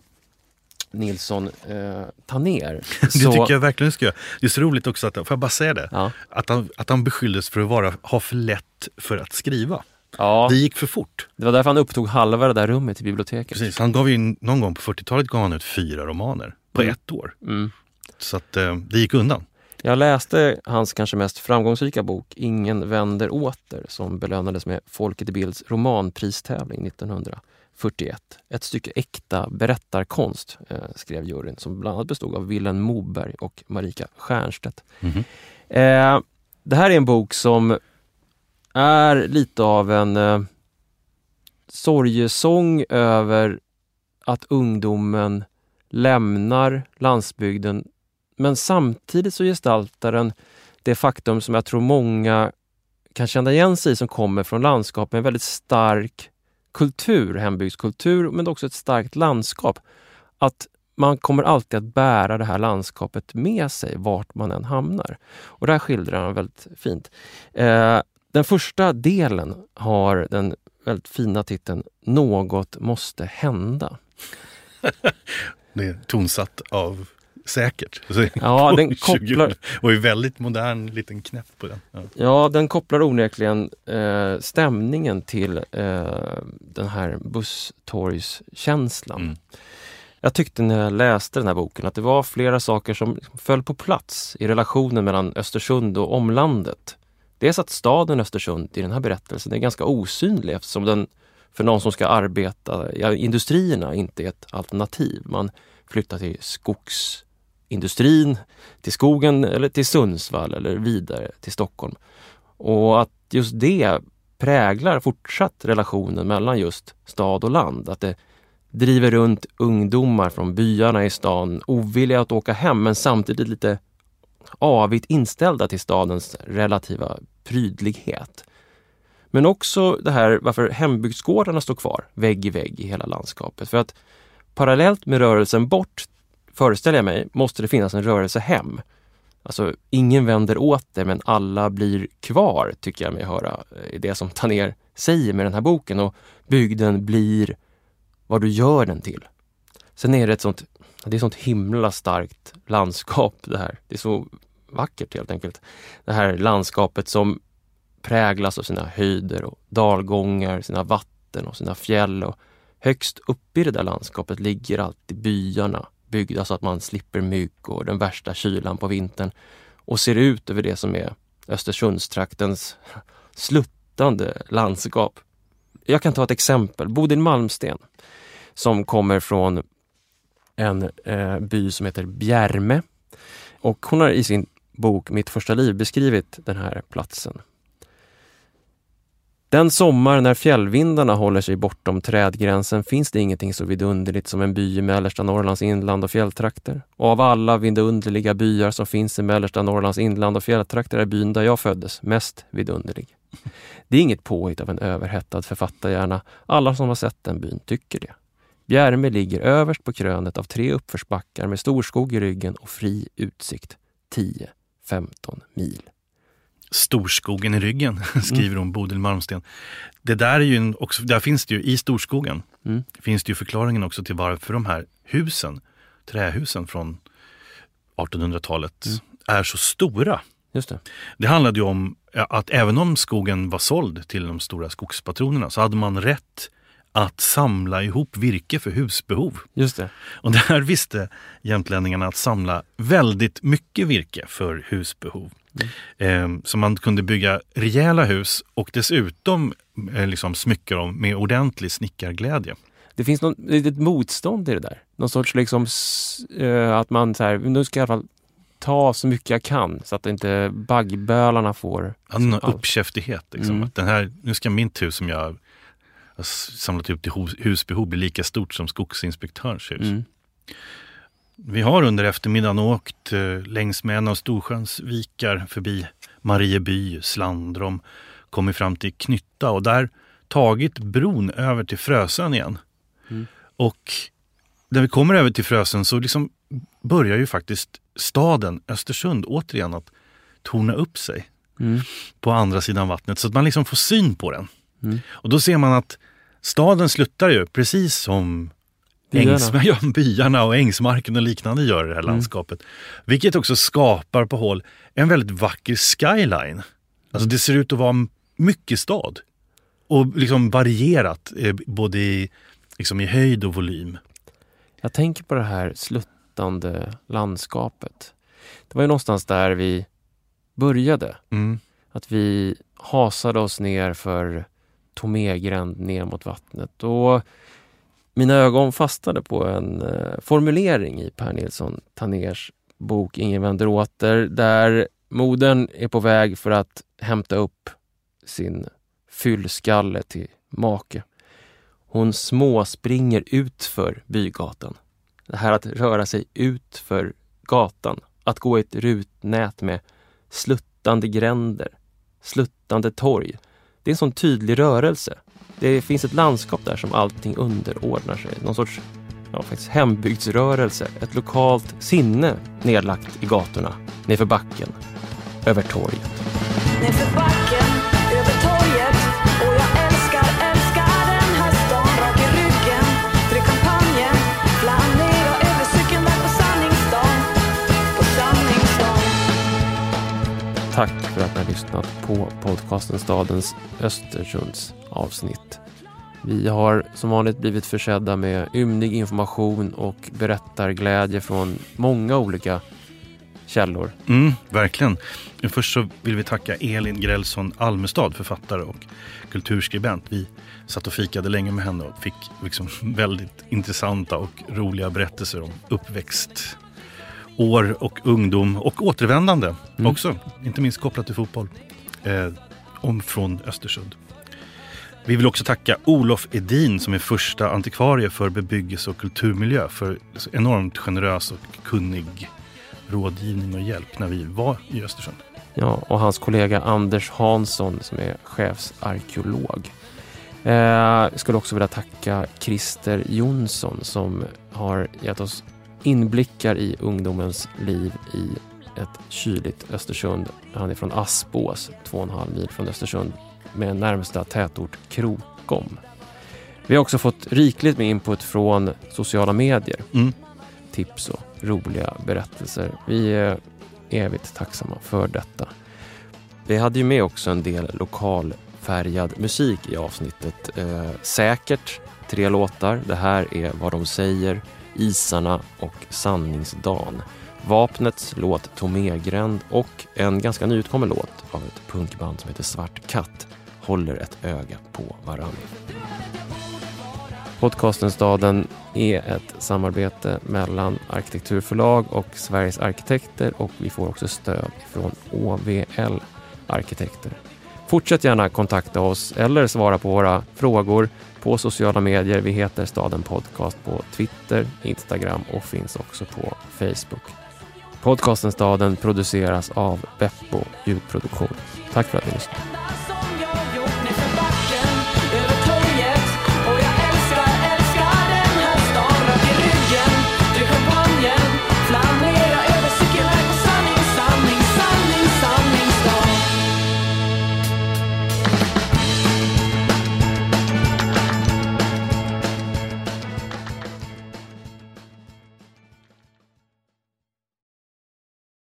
Nilsson eh, Taner. det tycker jag verkligen ska göra. Det är så roligt också, att, får jag bara säga det? Ja. Att, han, att han beskylldes för att vara, ha för lätt för att skriva. Ja. Det gick för fort. Det var därför han upptog halva det där rummet i biblioteket. Precis, han gav ju någon gång på 40-talet gav han ut fyra romaner på mm. ett år. Mm. Så att eh, det gick undan. Jag läste hans kanske mest framgångsrika bok Ingen vänder åter som belönades med Folket i Bilds romanpristävling 1900 41. Ett stycke äkta berättarkonst, eh, skrev juryn som bland annat bestod av Wilhelm Moberg och Marika Stiernstedt. Mhm. Eh, det här är en bok som är lite av en eh, sorgesång över att ungdomen lämnar landsbygden. Men samtidigt så gestaltar den det faktum som jag tror många kan känna igen sig i som kommer från landskap med en väldigt stark kultur, hembygdskultur, men också ett starkt landskap. Att man kommer alltid att bära det här landskapet med sig vart man än hamnar. Och det här skildrar han väldigt fint. Eh, den första delen har den väldigt fina titeln Något måste hända. Det är tonsatt av säkert. Så Ja, den 20 kopplar, Och är väldigt modern liten knäpp på den. Ja. ja, den kopplar onekligen eh, stämningen till eh, den här busstorgskänslan. Mm. Jag tyckte när jag läste den här boken att det var flera saker som föll på plats i relationen mellan Östersund och omlandet. Dels att staden Östersund i den här berättelsen är ganska osynlig eftersom den för någon som ska arbeta i industrierna inte är ett alternativ. Man flyttar till industrin, till skogen eller till Sundsvall eller vidare till Stockholm. Och att just det präglar fortsatt relationen mellan just stad och land. Att det driver runt ungdomar från byarna i stan ovilliga att åka hem men samtidigt lite avigt inställda till stadens relativa prydlighet. Men också det här varför hembygdsgårdarna står kvar vägg i vägg i hela landskapet. För att parallellt med rörelsen bort, föreställer jag mig, måste det finnas en rörelse hem. Alltså, ingen vänder åt det men alla blir kvar, tycker jag mig höra eh, i det som Taner säger med den här boken. Och bygden blir vad du gör den till. Sen är det ett sånt, det är sånt himla starkt landskap det här. Det är så vackert helt enkelt. Det här landskapet som präglas av sina höjder och dalgångar, sina vatten och sina fjäll. Och högst upp i det där landskapet ligger alltid byarna byggda så alltså att man slipper mygg och den värsta kylan på vintern och ser ut över det som är Östersundstraktens sluttande landskap. Jag kan ta ett exempel. Bodil Malmsten som kommer från en eh, by som heter Bjärme. Och hon har i sin bok Mitt första liv beskrivit den här platsen. Den sommar när fjällvindarna håller sig bortom trädgränsen finns det ingenting så vidunderligt som en by i mellersta Norrlands inland och fjälltrakter. Och av alla vidunderliga byar som finns i mellersta Norrlands inland och fjälltrakter är byn där jag föddes mest vidunderlig. Det är inget påhitt av en överhettad författarhjärna. Alla som har sett den byn tycker det. Bjärme ligger överst på krönet av tre uppförsbackar med storskog i ryggen och fri utsikt. 10-15 mil. Storskogen i ryggen, skriver hon, Bodil Malmsten. Det där är ju också, där finns det ju, i storskogen, Mm. finns det ju förklaringen också till varför de här husen, trähusen från 1800-talet, Mm. är så stora. Just det. Det handlade ju om att även om skogen var såld till de stora skogspatronerna så hade man rätt att samla ihop virke för husbehov. Just det. Och där visste jämtlänningarna att samla väldigt mycket virke för husbehov. Eh, så man kunde bygga rejäla hus och dessutom eh, liksom smycka dem med ordentlig snickarglädje. Det finns något litet motstånd i det där. Någon sorts liksom eh, att man så här, nu ska jag i alla fall ta så mycket jag kan så att inte baggbölarna får... Ja, Någon uppkäftighet. Liksom. Mm. Att den här, nu ska mitt hus som jag har samlat ihop till hus- husbehov bli lika stort som skogsinspektörens hus. Mm. Vi har under eftermiddagen åkt eh, längs med en av Storsjöns vikar förbi Marieby, Slandrom, kommit fram till Knytta och där tagit bron över till Frösön igen. Mm. Och när vi kommer över till Frösön så liksom börjar ju faktiskt staden Östersund återigen att torna upp sig Mm. på andra sidan vattnet så att man liksom får syn på den. Mm. Och då ser man att staden sluttar ju precis som Byarna. Ängs, ja, byarna och ängsmarken och liknande gör det här Mm. landskapet. Vilket också skapar på håll en väldigt vacker skyline. Alltså det ser ut att vara mycket stad. Och liksom varierat eh, både i, liksom i höjd och volym. Jag tänker på det här sluttande landskapet. Det var ju någonstans där vi började. Mm. Att vi hasade oss ner för Tomegränd ner mot vattnet. Och mina ögon fastnade på en eh, formulering i Per Nilsson Taners bok Ingen vänder åter, där modern är på väg för att hämta upp sin fyllskalle till make. Hon småspringer utför bygatan. Det här att röra sig utför gatan, att gå i ett rutnät med sluttande gränder, sluttande torg. Det är en sån tydlig rörelse. Det finns ett landskap där som allting underordnar sig. Någon sorts ja, faktiskt hembygdsrörelse, ett lokalt sinne nedlagt i gatorna, nerför backen, över torget. Nerför backen, över torget och jag älskar, älskar den här stan rak i ryggen. Drick champagnen, flanera över cykeln där på Sanningsdagen, på Sanningsdagen. Tack för att ni har lyssnat på podcasten Stadens Östersunds avsnitt. Vi har som vanligt blivit försedda med ymnig information och berättarglädje från många olika källor. Mm, verkligen. Först så vill vi tacka Elin Grälsson Almestad, författare och kulturskribent. Vi satt och fikade länge med henne och fick liksom väldigt intressanta och roliga berättelser om uppväxt, år och ungdom och återvändande mm. också. Inte minst kopplat till fotboll. Eh, om från Östersund. Vi vill också tacka Olof Edin som är första antikvarie för bebyggelse och kulturmiljö för enormt generös och kunnig rådgivning och hjälp när vi var i Östersund. Ja, och hans kollega Anders Hansson som är chefsarkeolog. Eh, jag skulle också vilja tacka Christer Jonsson som har gett oss inblickar i ungdomens liv i ett kyligt Östersund. Han är från Aspås, två och en halv mil från Östersund med närmsta tätort Krokom. Vi har också fått rikligt med input från sociala medier. Mm. Tips och roliga berättelser. Vi är evigt tacksamma för detta. Vi hade ju med också en del lokalfärgad musik i avsnittet. Eh, säkert tre låtar. Det här är Vad de säger, Isarna och Sanningsdan. Vapnets låt Tomégränd och en ganska nyutkommen låt av ett punkband som heter Svart katt håller ett öga på varann. Podcasten Staden är ett samarbete mellan Arkitekturförlag och Sveriges arkitekter och vi får också stöd från OVL Arkitekter. Fortsätt gärna kontakta oss eller svara på våra frågor på sociala medier. Vi heter Staden Podcast på Twitter, Instagram och finns också på Facebook. Podcasten Staden produceras av Beppo ljudproduktion. Tack för att ni lyssnade.